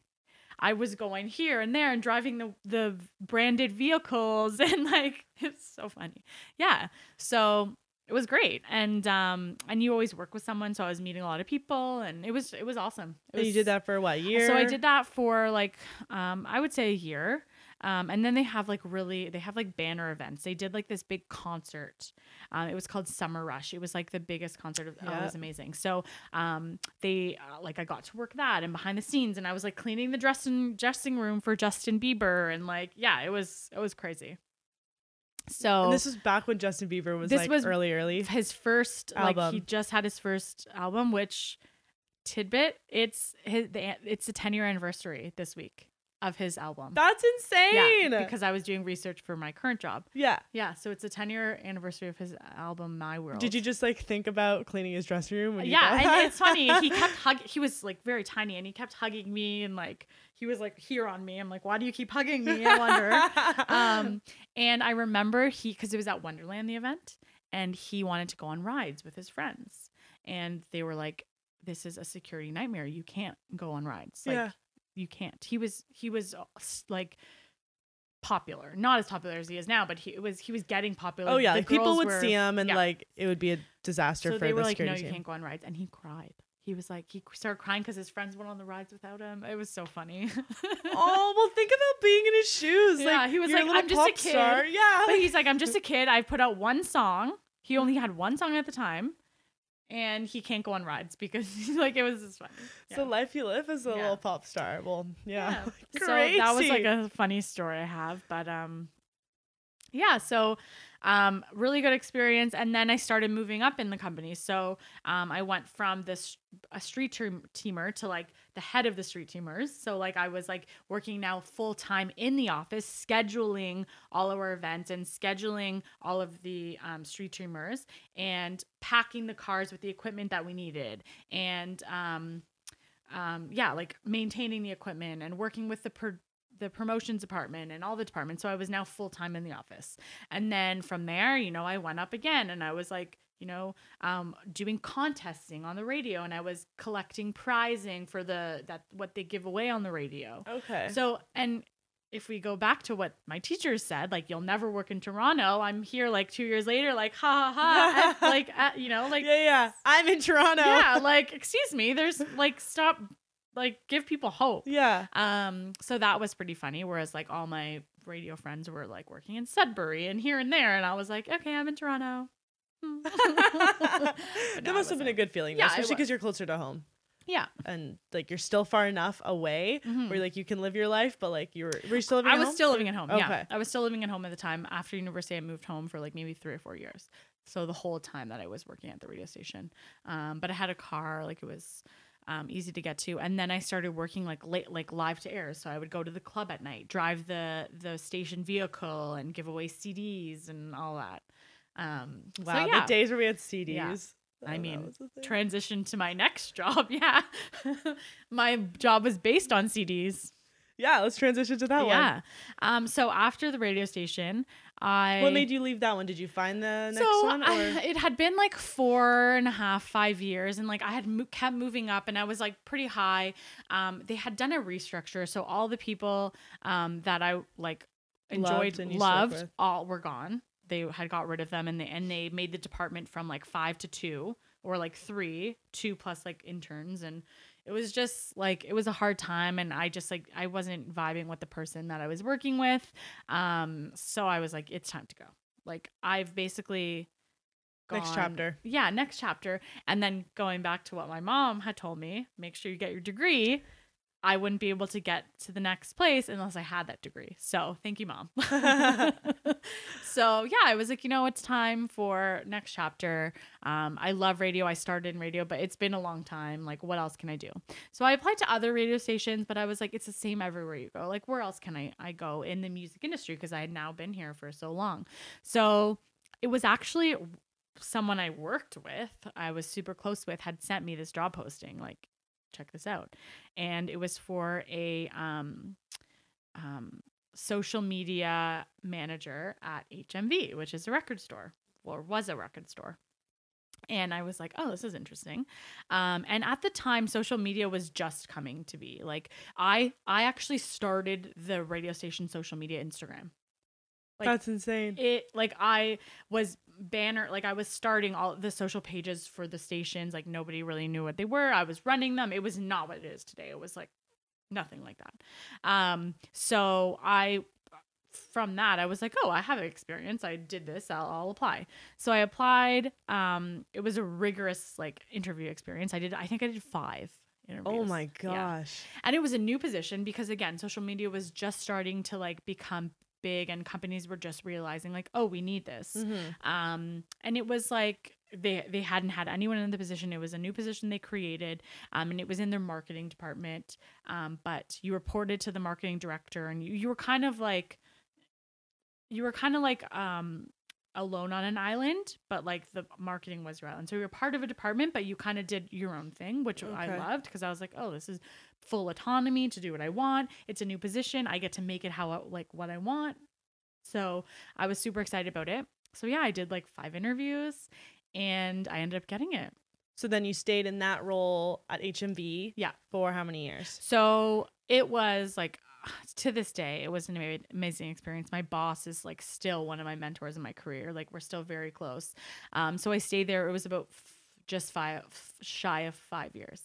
I was going here and there and driving the the branded vehicles [LAUGHS] and like it's so funny. Yeah. So it was great. And um and you always work with someone, so I was meeting a lot of people and it was it was awesome. It And you did that for what a year? So I did that for like um I would say a year. Um, and then they have like really they have like banner events. They did like this big concert. Um, it was called Summer Rush. It was like the biggest concert. Of, oh, it was amazing. So um, they uh, like I got to work that and behind the scenes, and I was like cleaning the dressing dressing room for Justin Bieber, and like yeah, it was it was crazy. So And this was back when Justin Bieber was This like was- early, early. his first like he just had his first album, which tidbit. It's his. The, it's the 10 year anniversary this week of his album. That's insane. yeah, because I was doing research for my current job. yeah. Yeah, so it's a 10 year anniversary of his album My World. Did you just like think about cleaning his dressing room? When you yeah, and it's funny. He [LAUGHS] kept hugging. He was like very tiny, and he kept hugging me, and like he was like here on me. I'm like, why do you keep hugging me? I wonder. [LAUGHS] um, and I remember he because it was at Wonderland the event, and he wanted to go on rides with his friends, and they were like, "This is a security nightmare. You can't go on rides. Like, Yeah. You can't." He was he was uh, like popular, not as popular as he is now, but he was he was getting popular. oh yeah, The like people would were- see him and yeah. like it would be a disaster so for they the were like, no, you team. can't go on rides, and he cried. He was like, he started crying because his friends went on the rides without him. It was so funny. oh well, think about being in his shoes. Yeah, like he was like, little "I'm just a kid." Star. Yeah, but like- he's like, I'm just a kid. I put out one song. He only had one song at the time, and he can't go on rides because [LAUGHS] like it was just funny. it's the life you live as a Yeah. little pop star. Well, yeah, [LAUGHS] So that was like a funny story I have, but um, yeah. So um, really good experience, and then I started moving up in the company. So um, I went from this a street team- teamer to like the head of the street teamers. So like I was like working now full time in the office, scheduling all of our events and scheduling all of the um, street teamers and packing the cars with the equipment that we needed and um, um, yeah, like maintaining the equipment and working with the per- the promotions department and all the departments. So I was now full time in the office. And then from there, you know, I went up again and I was like, you know, um, doing contesting on the radio and I was collecting prizing for the that what they give away on the radio. okay. So and if we go back to what my teachers said, like you'll never work in Toronto, I'm here like two years later, like ha ha ha, at- [LAUGHS] like at, you know, like yeah, yeah. I'm in Toronto. yeah, like excuse me, there's like stop, like give people hope. yeah. Um, so that was pretty funny. Whereas like all my radio friends were like working in Sudbury and here and there, and I was like, okay, I'm in Toronto. Hmm. [LAUGHS] [LAUGHS] That no, must have been a good feeling, Yeah, yeah, especially because you're closer to home Yeah, and like you're still far enough away Mhm. where like you can live your life, but like you're were you still living? I at was home? still living at home. Yeah, Okay. I was still living at home at the time. After university, I moved home for like maybe three or four years. So the whole time that I was working at the radio station, um, but I had a car, like it was um, easy to get to. And then I started working like late, like live to air. So I would go to the club at night, drive the the station vehicle, and give away CDs and all that. Um, so Wow, yeah. the days where we had CDs. Yeah. Oh, I mean, was a thing. transition to my [LAUGHS] next job. Yeah, [LAUGHS] my job was based on CDs. Yeah, let's transition to that one. yeah. Um. So after the radio station, I What made you leave that one? Did you find the next so one? Or? I, it had been like four and a half, five years, and like I had mo- kept moving up, and I was like pretty high. Um, they had done a restructure, so all the people um that I like enjoyed, Loved and you stuck loved, all were gone. They had got rid of them, and they and they made the department from like five to two, or like three, two plus like interns, and it was just like it was a hard time, and I just like I wasn't vibing with the person that I was working with. Um, so I was like, it's time to go. Like I've basically Next chapter. Yeah, next chapter. And then going back to what my mom had told me, make sure you get your degree. I wouldn't be able to get to the next place unless I had that degree. So thank you, mom. [LAUGHS] so yeah, I was like, you know, it's time for next chapter. Um, I love radio. I started in radio, but it's been a long time. Like, what else can I do? So I applied to other radio stations, but I was like, it's the same everywhere you go. Like, where else can I, I go in the music industry? Because I had now been here for so long. So it was actually someone I worked with, I was super close with, had sent me this job posting. Like, check this out. And it was for a um, um, social media manager at HMV, which is a record store, or was a record store. And I was like, oh, this is interesting. Um, and at the time, social media was just coming to be. Like, I I actually started the radio station social media Instagram. Like, That's insane. it like I was banner like I was starting all the social pages for the stations like nobody really knew what they were. I was running them. It was not what it is today. It was like nothing like that. Um so I from that I was like oh I have experience. I did this. I'll, I'll apply. So I applied um it was a rigorous like interview experience. I did I think I did 5 interviews. Oh my Yeah. gosh. and it was a new position because again social media was just starting to like become big and companies were just realizing like oh we need this Mhm. um and it was like they they hadn't had anyone in the position. It was a new position they created, um, and it was in their marketing department. Um, but you reported to the marketing director, and you, you were kind of like you were kind of like um alone on an island, but like the marketing was your island. So you were part of a department, but you kind of did your own thing, which I loved because I was like, oh, this is full autonomy to do what I want. It's a new position. I get to make it how I, like what I want. So I was super excited about it. So yeah, I did like five interviews and I ended up getting it. So then you stayed in that role at HMV. Yeah. For how many years? So it was like [SIGHS] to this day, it was an amazing experience. My boss is like still one of my mentors in my career. Like we're still very close. Um, so I stayed there. It was about f- just five, f- shy of five years.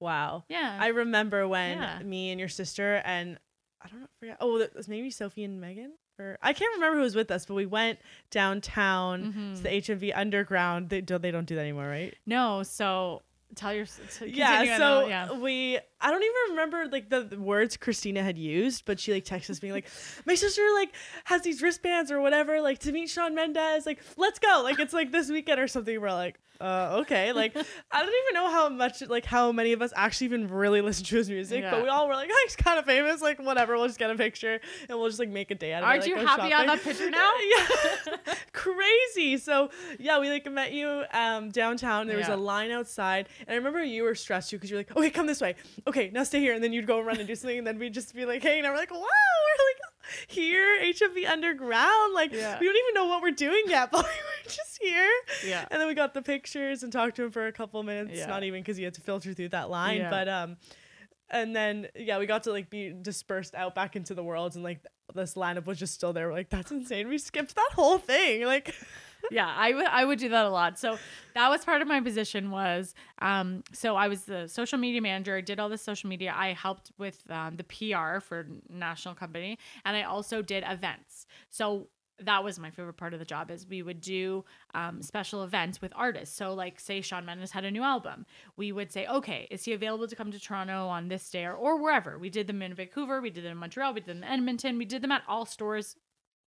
Wow. Yeah. I remember when Yeah. me and your sister and I don't know, forget. Oh, it was maybe Sophie and Megan, or I can't remember who was with us, but we went downtown Mhm. to the HMV Underground. They don't, they don't do that anymore, right? no. So tell your. Yeah. So I'll- yeah. we, I don't even remember like the, the words Christina had used, but she like texted me like, my sister like has these wristbands or whatever, like to meet Shawn Mendes. Like, let's go. Like it's like this weekend or something. We're like, uh, okay. Like [LAUGHS] I don't even know how much like how many of us actually even really listen to his music, Yeah. but we all were like, oh, [LAUGHS] he's kind of famous. Like whatever, we'll just get a picture and we'll just like make a day out of it. Aren't like, you happy on that picture now? [LAUGHS] yeah, crazy. So yeah, we like met you um downtown. There was a line outside, and I remember you were stressed too because you're like, okay, come this way. Okay, now stay here, and then you'd go run and do something, and then we'd just be like, hey, and we're like, wow, we're like here, HMV Underground. Like Yeah. we don't even know what we're doing yet, [LAUGHS] but we're just here. Yeah. And then we got the pictures and talked to him for a couple minutes. Yeah. Not even because you had to filter through that line, Yeah. but um. And then yeah, we got to like be dispersed out back into the world, and like this lineup was just still there. We're like, that's insane. We skipped that whole thing. Like, yeah i would i would do that a lot. So that was part of my position was um so i was the social media manager. I did all the social media. I helped with um, the pr for national company and i also did events. So that was my favorite part of the job is we would do um, special events with artists. So like say Shawn Mendes had a new album we would say okay is he available to come to toronto on this day or, or wherever? We did them in vancouver we did them in montreal we did them in edmonton we did them at all stores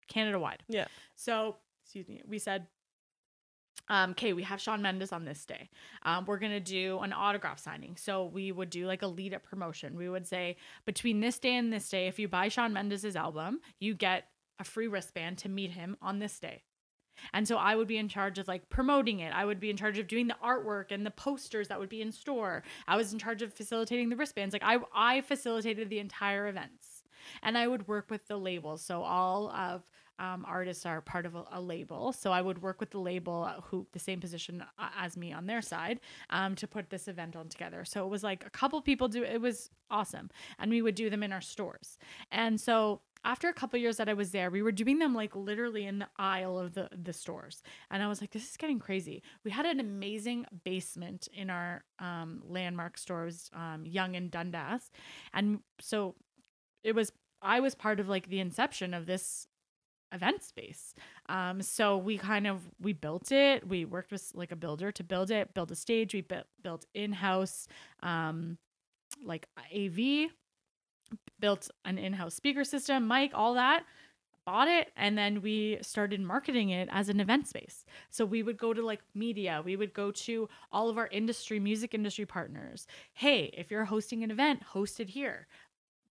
canada wide yeah. so, excuse me, we said, um, okay, we have Shawn Mendes on this day. Um, we're going to do an autograph signing. So, we would do like a lead up promotion. We would say, between this day and this day, if you buy Shawn Mendes's album, you get a free wristband to meet him on this day. And so I would be in charge of like promoting it. I would be in charge of doing the artwork and the posters that would be in store. I was in charge of facilitating the wristbands. Like I I facilitated the entire events. And I would work with the labels. So all of um, artists are part of a, a label. So I would work with the label uh, who the same position uh, as me on their side um, to put this event on together. So it was like a couple people do it was awesome. And we would do them in our stores. And so after a couple years that I was there, we were doing them like literally in the aisle of the the stores, and I was like, "This is getting crazy." We had an amazing basement in our um, landmark stores, um, Yonge and Dundas, and so it was. I was part of like the inception of this event space. Um, so we kind of we built it. We worked with like a builder to build it, build a stage. We built built in house, um, like AV built an in-house speaker system, mic, all that. Bought it and then we started marketing it as an event space. So we would go to like media, we would go to all of our industry, music industry partners. Hey, if you're hosting an event, host it here.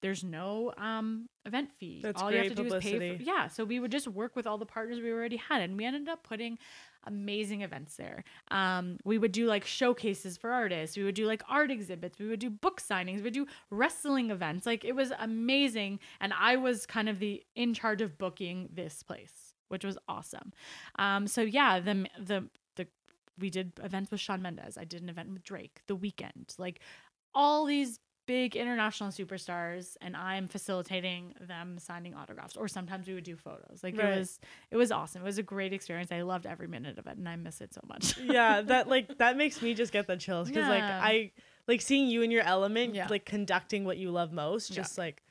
There's no um event fee. That's all you have to great do is pay publicity. for Yeah, so we would just work with all the partners we already had and we ended up putting amazing events there. Um, we would do like showcases for artists. We would do like art exhibits. We would do book signings. We would do wrestling events. Like it was amazing. And I was kind of the in charge of booking this place, which was awesome. Um, so yeah, the the the we did events with Shawn Mendes. I did an event with Drake, The Weeknd, like all these big international superstars and I'm facilitating them signing autographs or sometimes we would do photos. Like Right. it was it was awesome. It was a great experience. I loved every minute of it and I miss it so much. [LAUGHS] yeah, that like that makes me just get the chills because like I like seeing you in your element, Yeah. like conducting what you love most, Yeah. just like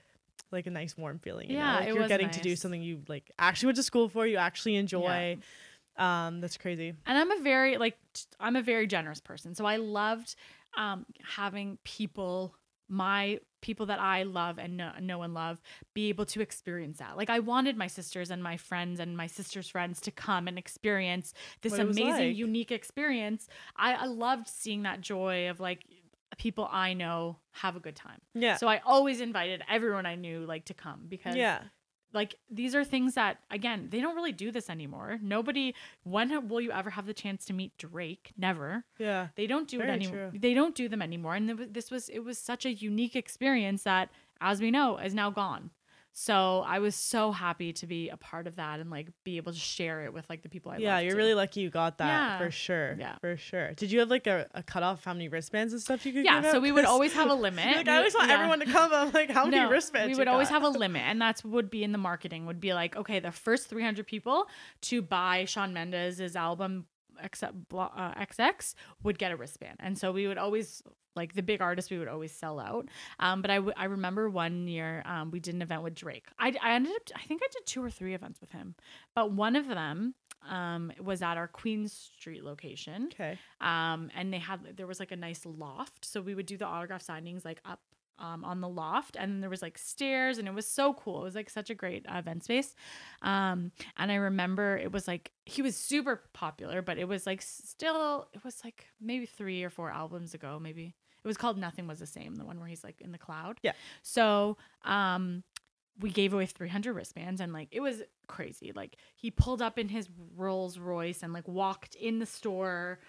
like a nice warm feeling. You Yeah, know? like it you're was getting to do something you like actually went to school for, you actually enjoy. Um, that's crazy. and I'm a very like I'm a very generous person. So I loved um having people my people that I love and know, know and love be able to experience that. Like I wanted my sisters and my friends and my sister's friends to come and experience this What it was amazing, like. unique experience. I, I loved seeing that joy of like people I know have a good time. Yeah. So I always invited everyone I knew like to come because yeah. Like these are things that again they don't really do this anymore. Nobody when will you ever have the chance to meet Drake? Never. Yeah. They don't do it anymore. They don't do them anymore. And this was it was such a unique experience that, as we know, is now gone. So I was so happy to be a part of that and like be able to share it with like the people I yeah, you're too. really lucky you got that Yeah. for sure. Yeah. For sure. Did you have like a, a cutoff how many wristbands and stuff you could yeah. So out? we would always have a [LAUGHS] limit. like, I always want yeah. everyone to come. I'm like, how many No, wristbands? We you would always have a limit, and that's would be in the marketing. Would be like, okay, the first 300 people to buy Shawn Mendes' album except Blo- uh, XX would get a wristband, and so we would always like the big artists. We would always sell out. Um, but I, w- I remember one year um, we did an event with Drake. I I ended up I think I did two or three events with him, but one of them um was at our Queen Street location Okay. um and they had there was like a nice loft so we would do the autograph signings like up um, on the loft and there was like stairs and it was so cool. It was like such a great uh, event space. Um and i remember it was like he was super popular but it was like still it was like maybe three or four albums ago maybe. It was called nothing was the same the one where he's like in the cloud. Yeah. so um we gave away 300 wristbands and like it was crazy. Like he pulled up in his rolls royce and like walked in the store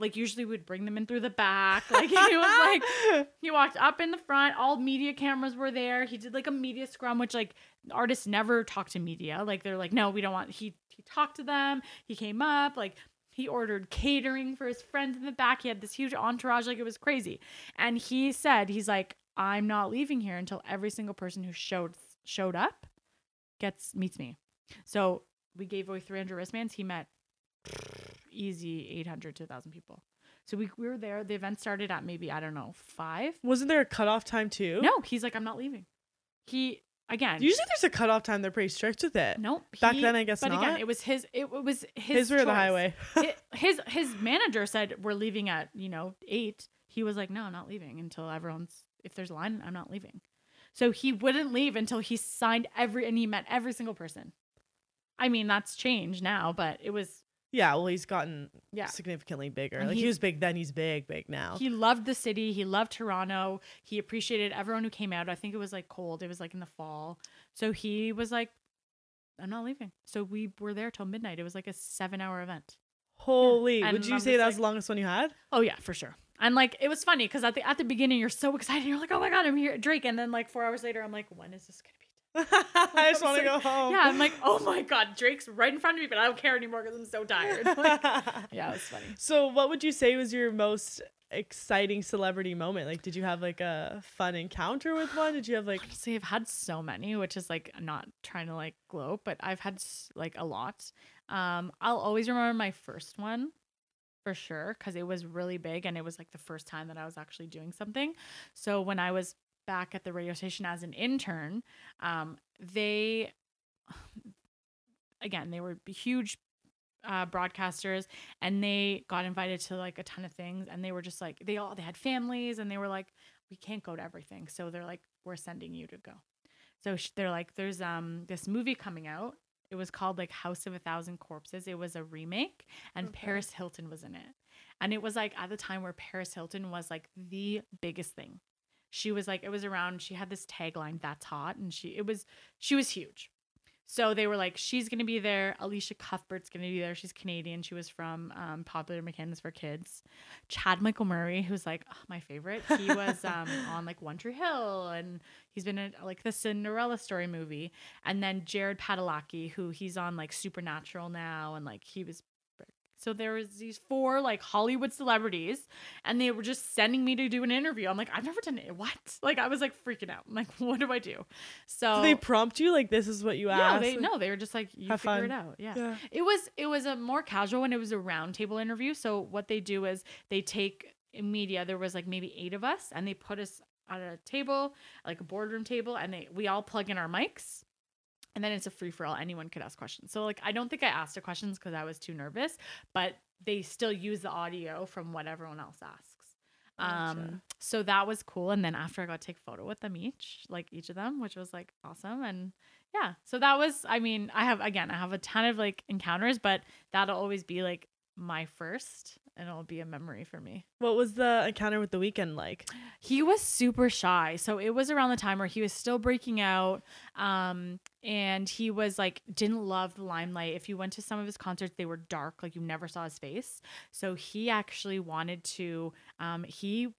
like usually we'd bring them in through the back. [LAUGHS] Like he was like he walked up in the front. All media cameras were there. He did like a media scrum which like artists never talk to media. Like they're like no we don't want he he talked to them. He came up like he ordered catering for his friends in the back. He had this huge entourage. Like it was crazy. And he said he's like i'm not leaving here until every single person who showed showed up gets meets me. So we gave away 300 wristbands. He met easy 800 to 1000 people. So we, we were there. The event started at maybe i don't know five. Wasn't there a cutoff time too? no he's like i'm not leaving. He again Usually there's a cutoff time. They're pretty strict with it. no Back he- then, I guess but again it was his it, it was his His or the highway. Hi- [LAUGHS] his his manager said we're leaving at you know eight. He was like no i'm not leaving until everyone's if there's a line i'm not leaving. So he wouldn't leave until he signed every and he met every single person. I mean that's changed now but it was Yeah, well, he's gotten Yeah. significantly bigger. And like he- he, was big then, he's big, big now. He loved the city. He loved Toronto. He appreciated everyone who came out. I think it was like cold. It was like in the fall. So he was like, I'm not leaving. So we were there till midnight. It was like a seven hour event. Holy! And Would you say that's like- the longest one you had? Oh yeah, for sure. And like it was funny because at the at the beginning you're so [LAUGHS] excited. You're like, oh my god, I'm here, Drake. And then like four hours later, I'm like, when is this gonna? [LAUGHS] I just want to go home. Yeah, I'm like, oh my god, Drake's right in front of me, but I don't care anymore because I'm so tired. [LAUGHS] Like, [LAUGHS] yeah, it was funny. so, what would you say was your most exciting celebrity moment? Like, did you have like a fun encounter with one? Did you have like Honestly, I've had so many, which is like not trying to like gloat, but I've had like a lot. Um, I'll always remember my first one for sure because it was really big and it was like the first time that I was actually doing something. So when I was back at the radio station as an intern, um, they again they were huge uh, broadcasters and they got invited to like a ton of things and they were just like they all they had families and they were like we can't go to everything. So they're like we're sending you to go. So sh- they're like there's um this movie coming out. It was called like house of a thousand corpses. It was a remake and Okay. paris hilton was in it. And it was like at the time where paris hilton was like the biggest thing she was like it was around she had this tagline that's hot and she it was she was huge so they were like, she's gonna be there. Elisha Cuthbert's gonna be there. She's Canadian. She was from um, Popular Mechanics for Kids. Chad Michael Murray, who's like oh, my favorite. He was um, [LAUGHS] on like One Tree Hill, and he's been in like the Cinderella story movie. And then Jared Padalecki, who he's on like Supernatural now, and like he was. So there was these four like Hollywood celebrities, and they were just sending me to do an interview. I'm like, I've never done it. What? [LAUGHS] Like I was like freaking out. I'm like, [LAUGHS] what do I do? So they prompt you like this is what you asked? they no, they were just like you Have figure fun. it out. Yeah. Yeah. It was it was a more casual one. It was a roundtable interview. So what they do is they take media. There was like maybe eight of us, and they put us at a table, like a boardroom table, and they we all plug in our mics. And then it's a free for all. Anyone could ask questions. So like I don't think I asked the questions because I was too nervous, but they still use the audio from what everyone else asks. Um, Gotcha. so that was cool. And then after I got to take photo with them each, like each of them, which was like awesome. And yeah, so that was, I mean, I have, again, I have a ton of like encounters, but that'll always be like my first and it'll be a memory for me. What was the encounter with the Weeknd like? He was super shy. So it was around the time where he was still breaking out. Um, and he was like, didn't love the limelight. If you went to some of his concerts, they were dark, like you never saw his face. So he actually wanted to, um, he,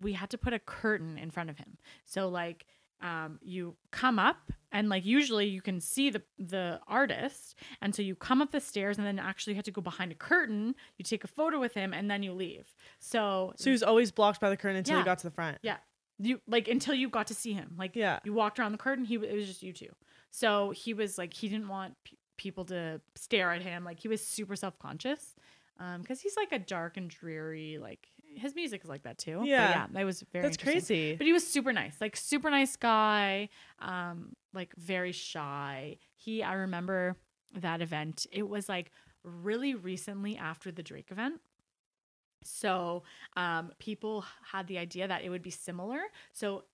we had to put a curtain in front of him. So like, um, you come up and like usually you can see the the artist and so you come up the stairs and then actually you have to go behind a curtain you take a photo with him and then you leave so So he was always blocked by the curtain until Yeah. he got to the front. yeah. You like until you got to see him. Like Yeah. you walked around the curtain, he it was just you two. So he was like he didn't want p- people to stare at him. Like he was super self-conscious. Um cuz he's like a dark and dreary like his music is like that too. But Yeah. yeah, that was very That's crazy. But he was super nice. Like super nice guy. Um like very shy. He I remember that event. It was like really recently after the Drake event. So um, people had the idea that it would be similar. So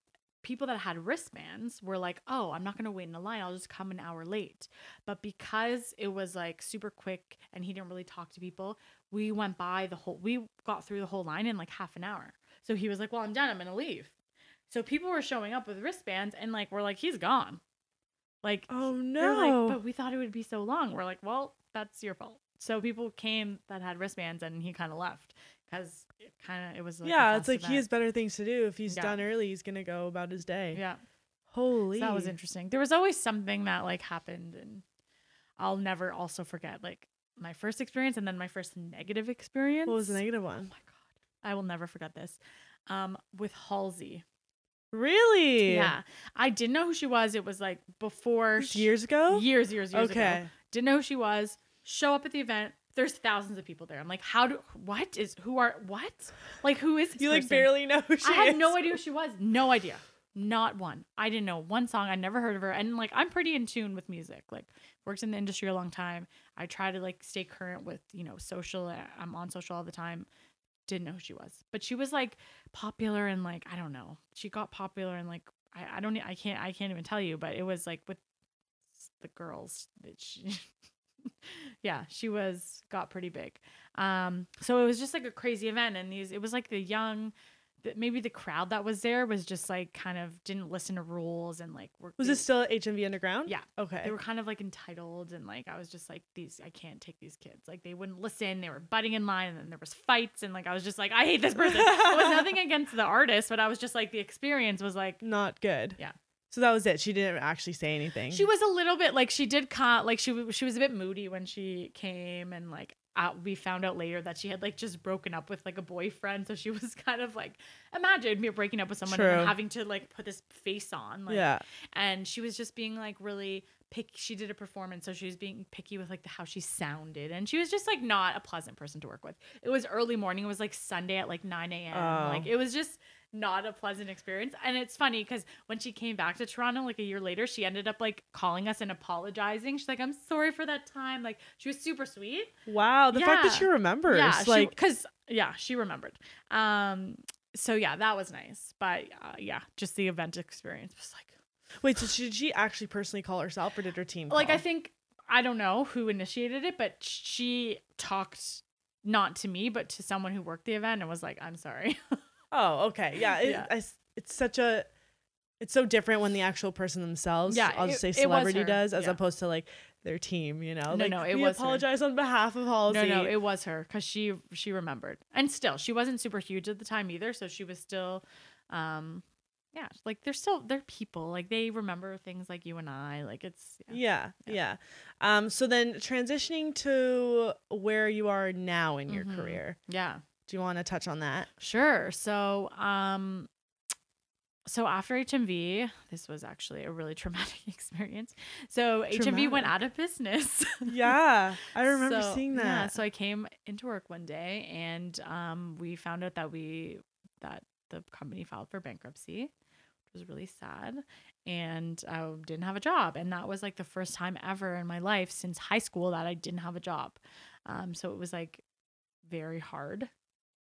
people that had wristbands were like, oh, I'm not going to wait in a line. I'll just come an hour late. But because it was like super quick and he didn't really talk to people, we went by the whole, we got through the whole line in like half an hour. So he was like, well, I'm done. I'm to leave. So people were showing up with wristbands and like, we're like, he's gone. Like, oh no. like, but we thought it would be so long. We're like, well, that's your fault. So people came that had wristbands and he kind of left because it kind of, it was like yeah, it's like he has better things to do. If he's Yeah. done early, he's gonna go about his day. Yeah. Holy. So that was interesting. There was always something that like happened and I'll never also forget like my first experience and then my first negative experience. What was the negative Oh one? my god. I will never forget this. Um with Halsey. Really? Yeah. I didn't know who she was. It was like before she- Years ago. years, years, years ago. okay. Didn't know who she was. Show up at the event. There's thousands of people there. I'm like, how do what is who are what? Like who is You like barely know who she I had no idea who she was. No idea. Not one. I didn't know one song. I never heard of her. And like I'm pretty in tune with music. Like worked in the industry a long time. I try to like stay current with, you know, social. I'm on social all the time. Didn't know who she was. But she was like popular and like I don't know. She got popular and like I, I don't I can't I can't even tell you, but it was like with the girls that she [LAUGHS] yeah, she was got pretty big. Um, so it was just like a crazy event, and these it was like the young, maybe the crowd that was there was just like kind of didn't listen to rules and like were Was this still at HMV Underground? Yeah. Okay. they were kind of like entitled and like I was just like these I can't take these kids like they wouldn't listen they were butting in line and then there was fights and like I was just like I hate this person. it was nothing [LAUGHS] against the artist, but I was just like the experience was like Not good. Yeah. So that was it. She didn't actually say anything. She was a little bit like she did con like she w- she was a bit moody when she came and like uh, we found out later that she had like just broken up with like a boyfriend so she [LAUGHS] was kind of like imagine me breaking up with someone and True. then having to like put this face on like yeah. and she was just being like really pick she did a performance so she was being picky with like the, how she sounded and she was just like not a pleasant person to work with it was early morning it was like sunday at like 9 a.m Oh. like it was just not a pleasant experience and it's funny because when she came back to toronto like a year later she ended up like calling us and apologizing she's like i'm sorry for that time like she was super sweet Wow. The fact that she remembers. yeah like because yeah she remembered um so yeah that was nice but uh, yeah just the event experience was like wait, so did she actually personally call herself or did her team like I think I don't know who initiated it, but she talked not to me, but to someone who worked the event and was like, "I'm sorry." [LAUGHS] Oh, okay. Yeah. It, Yeah. I it's such a it's so different when the actual person themselves, Yeah, I'll just say celebrity does, as Yeah. opposed to like their team, you know? No, like, no, it we was her. apologize on behalf of Halsey. no, no, it was her because she she remembered, and still she wasn't super huge at the time either, so she was still, um, yeah, like they're still they're people, like they remember things like you and I, like it's yeah. yeah, yeah. Um, so then transitioning to where you are now in your Mhm. career, yeah. Do you want to touch on that? Sure. So, um, so after HMV, this was actually a really [LAUGHS] traumatic experience. So HMV went out of business. [LAUGHS] Yeah, I remember So, seeing that. Yeah, so I came into work one day and um, we found out that we that the company filed for bankruptcy, which was really sad. And I didn't have a job, and that was like the first time ever in my life since high school that I didn't have a job. Um, so it was like very hard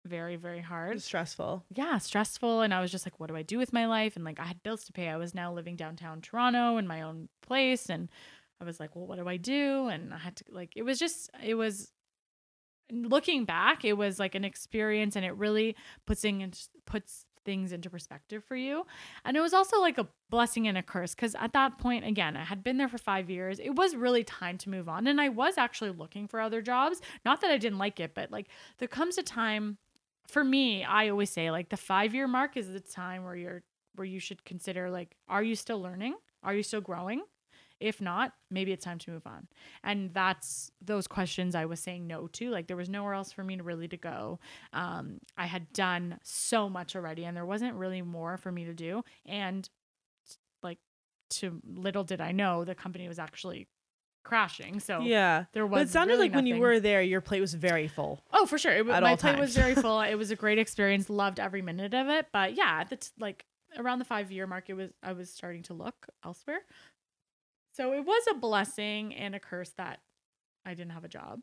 very very hard. Stressful. yeah, stressful. And I was just like, what do I do with my life? And like, I had bills to pay. I was now living downtown Toronto in my own place. And I was like, well, what do I do? And I had to, like, it was just, it was, looking back, it was like an experience and it really puts, in, puts things into perspective for you. And it was also like a blessing and a curse because at that point, again, I had been there for five years. It was really time to move on. And I was actually looking for other jobs. Not that I didn't like it, but like there comes a time for me, I always say like the five year mark is the time where you're where you should consider like, are you still learning? Are you still growing? If not, maybe it's time to move on. And that's those questions I was saying no to. Like there was nowhere else for me to really to go. Um, I had done so much already, and there wasn't really more for me to do. And like to little did I know, the company was actually crashing. So yeah, there was. but it sounded really like when you were there, your plate was very full. Oh, for sure. It, my plate was very full. [LAUGHS] It was a great experience. Loved every minute of it. But yeah, at the like around the five year mark, it was I was starting to look elsewhere. So it was a blessing and a curse that I didn't have a job.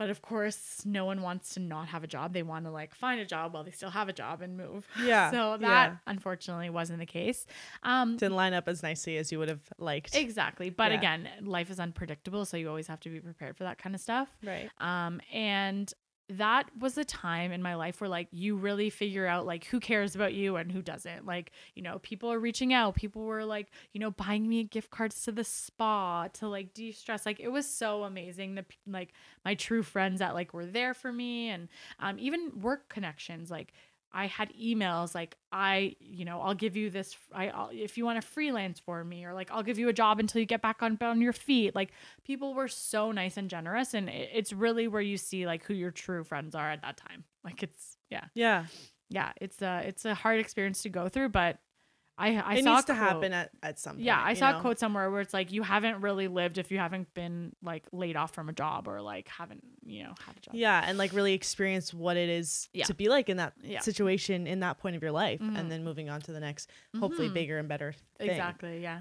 But of course, no one wants to not have a job. They want to like find a job while they still have a job and move. Yeah, [LAUGHS] So that yeah. unfortunately wasn't the case. Um, Didn't line up as nicely as you would have liked. exactly. But Yeah. again, life is unpredictable, so you always have to be prepared for that kind of stuff. Right. Um, and that was a time in my life where like you really figure out like who cares about you and who doesn't. Like, you know, people are reaching out. People were like, you know, buying me gift cards to the spa to like de-stress. Like it was so amazing. The like my true friends that like were there for me and um even work connections like I had emails like I, you know, I'll give you this I I'll, if you want to freelance for me or like I'll give you a job until you get back on on your feet. Like people were so nice and generous and it, it's really where you see like who your true friends are at that time. Like it's yeah. Yeah, Yeah, it's a it's a hard experience to go through, but I I it saw needs to quote- happen at, at some point. yeah, I saw know? a quote somewhere where it's like you haven't really lived if you haven't been like laid off from a job or like haven't, you know, had a job. Yeah, and like really experience what it is Yeah. to be like in that Yeah. situation in that point of your life, Mhm. and then moving on to the next, hopefully Mhm. bigger and better thing. Exactly, yeah.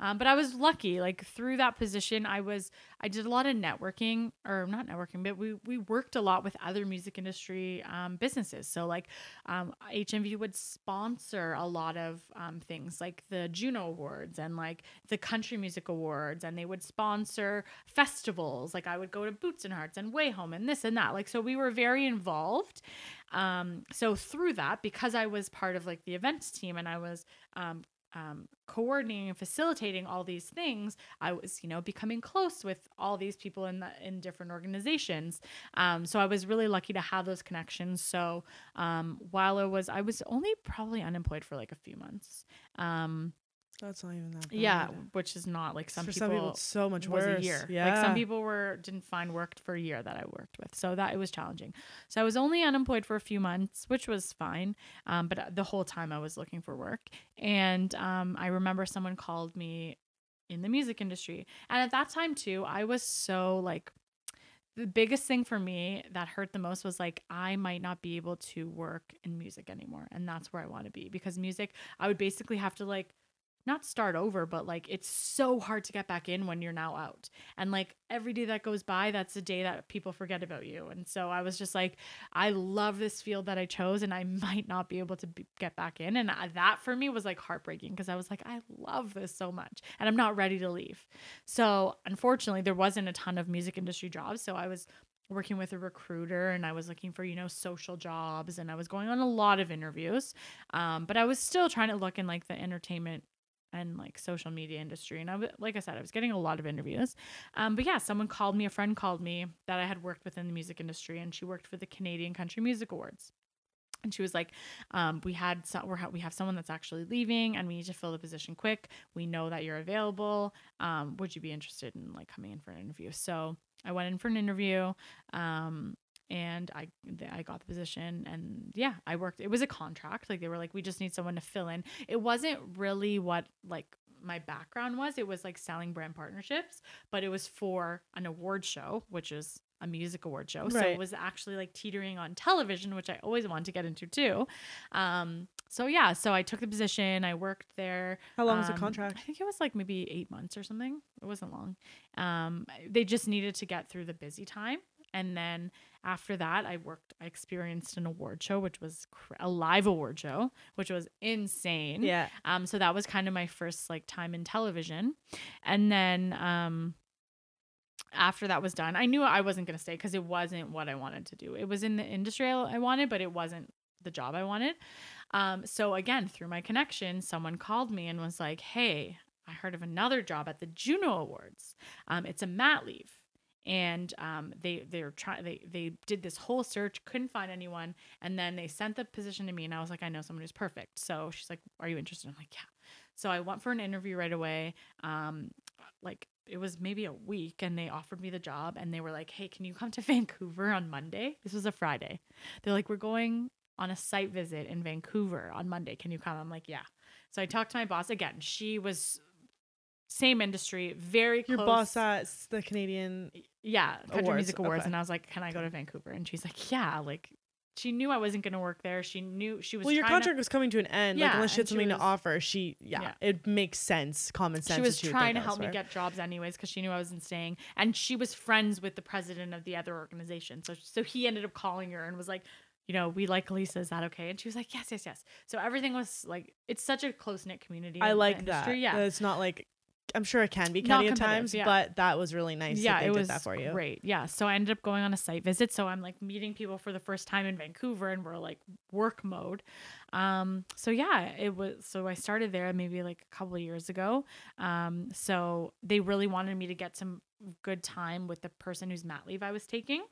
Um, but I was lucky. Like through that position, I was I did a lot of networking, or not networking, but we we worked a lot with other music industry um, businesses. So like um, HMV would sponsor a lot of um, things like the Juno Awards and like the Country Music Awards, and they would sponsor festivals. Like I would go to Boots and Hearts and Way Home and this and that. Like so, we were very involved. Um, so through that, because I was part of like the events team and I was um, coordinating and facilitating all these things, I was, you know, becoming close with all these people in the in different organizations. Um, so I was really lucky to have those connections. So um, while I was, I was only probably unemployed for like a few months. Um, That's not even that. Bad. yeah, which is not like some for people. some people, it's so much was worse. a year. Yeah, Like some people were didn't find work for a year that I worked with. So that it was challenging. So I was only unemployed for a few months, which was fine. Um, but the whole time I was looking for work. And um, I remember someone called me in the music industry. And at that time too, I was so like the biggest thing for me that hurt the most was like I might not be able to work in music anymore. And that's where I want to be because music, I would basically have to like not start over, but like it's so hard to get back in when you're now out. And like every day that goes by, that's a day that people forget about you. And so I was just like, I love this field that I chose, and I [LAUGHS] might not be able to be, get back in. And I- that for me was like heartbreaking because I was like, I love this so much, and I'm not ready to leave. So unfortunately, there wasn't a ton of music industry jobs. So I was working with a recruiter and I was looking for, you know, social jobs and I was going on a lot of interviews. Um, but I was still trying to look in like the entertainment and like social media industry. And I was, like I said, I was getting a lot of interviews. Um, but yeah, someone called me, a friend called me that I had worked with in the music industry, and she worked for the Canadian Country Music Awards. And she was like, um, "We had so, we're, we have someone that's actually leaving, and we need to fill the position quick. We know that you're available. Um, would you be interested in like coming in for an interview?" So I went in for an interview. Um, and I I got the position and yeah, I worked. It was a contract. Like they were like, we just need someone to fill in. It wasn't really what like my background was. It was like selling brand partnerships, but it was for an award show, which is a music award show. So it was actually like teetering on television, which I always wanted to get into too. Um, so yeah, so I took the position. I worked there. How long was the Um, contract? I think it was like maybe eight months or something. It wasn't long. Um, they just needed to get through the busy time. And then after that, I worked, I experienced an award show, which was cr- a live award show, which was insane. Yeah. Um, so that was kind of my first like time in television. And then um after that was done, I knew I wasn't gonna stay because it wasn't what I wanted to do. It was in the industry I I wanted, but it wasn't the job I wanted. Um, so again, through my connection, someone called me and was like, Hey, I heard of another job at the Juno Awards. Um, it's a mat leave. And um, they they're trying they they did this whole search, couldn't find anyone, and then they sent the position to me, and I was like, I know someone who's perfect. So she's like, Are you interested? I'm like, Yeah. So I went for an interview right away. Um, like it was maybe a week, and they offered me the job, and they were like, Hey, can you come to [LAUGHS] Vancouver on Monday? This was a Friday. They're like, We're going on a site visit in Vancouver on Monday. Can you come? I'm like, Yeah. So I talked to my boss again. She was same industry, very Your close. boss at the Canadian. Yeah, Country Awards, Music Awards, okay. and I was like, "Can I go to Vancouver?" And she's like, "Yeah." Like, she knew I wasn't going to work there. She knew she was. Well, your contract To, was coming to an end. like Yeah, unless she had and she something to offer, she yeah, Yeah. it makes sense, common sense. she was would trying to help me get jobs anyways because she knew I wasn't staying, and she was friends with the president of the other organization. So, so he ended up calling her and was like. You know, we like Lisa. Is that okay? And she was like, yes, yes, yes. So everything was like, it's such a close knit community. I like that. Yeah, It's not like I'm sure it can be catty at times, yeah. but that was really nice. yeah, it did was that for you. great. Yeah, so I ended up going on a site visit. So I'm like meeting people for the first time in Vancouver, and we're like work mode. Um, so yeah, it was. So I started there maybe like a couple of years ago. Um, so they really wanted me to get some good time with the person whose mat leave I was taking.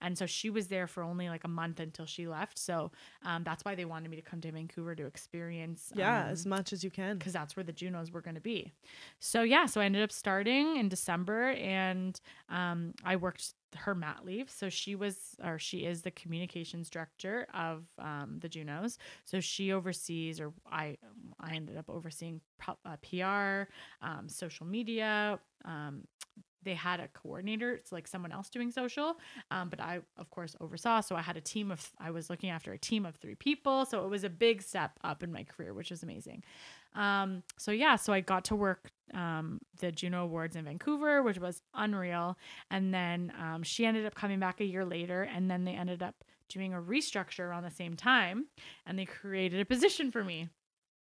And so she was there for only like a month until she left. So um, that's why they wanted me to come to Vancouver to experience. Yeah, um, as much as you can. because that's where the Junos were going to be. So yeah, so I ended up starting in December, and um, I worked her mat leave. So she was, or she is, the communications director of um, the Junos. So she oversees, or I, I ended up overseeing pro- uh, PR, um, social media. Um, they had a coordinator, it's like someone else doing social, um, but I, of course, oversaw. So I had a team of, I was looking after a team of three people. So it was a big step up in my career, which was amazing. Um, so yeah, so I got to work um, the Juno Awards in Vancouver, which was unreal. And then um, she ended up coming back a year later, and then they ended up doing a restructure around the same time, and they created a position for me.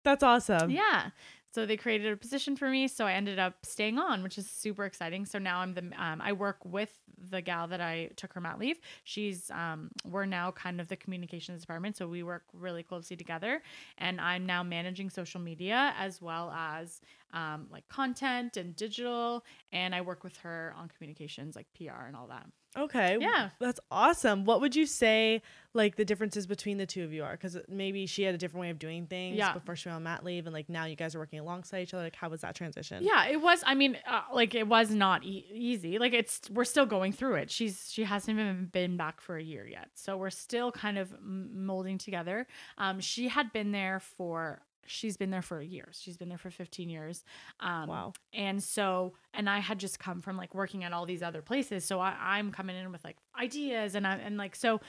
That's awesome. Yeah. So they created a position for me, so I ended up staying on, which is super exciting. So now I'm the um, I work with the gal that I took her mat leave. She's um, we're now kind of the communications department, so we work really closely together. And I'm now managing social media as well as um, like content and digital. And I work with her on communications, like PR and all that. Okay. Yeah. That's awesome. What would you say like the differences between the two of you are? Because maybe she had a different way of doing things Yeah. before she went on mat leave, and like now you guys are working alongside each other. Like, how was that transition? Yeah, it was. I mean, uh, like it was not e- easy. Like it's we're still going through it. She's she hasn't even been back for a year yet, so we're still kind of m- molding together. Um, she had been there for. She's been there for years. She's been there for 15 years. Um, Wow. And so, and I had just come from like working at all these other places. So I, I'm coming in with like ideas and I, and like, so,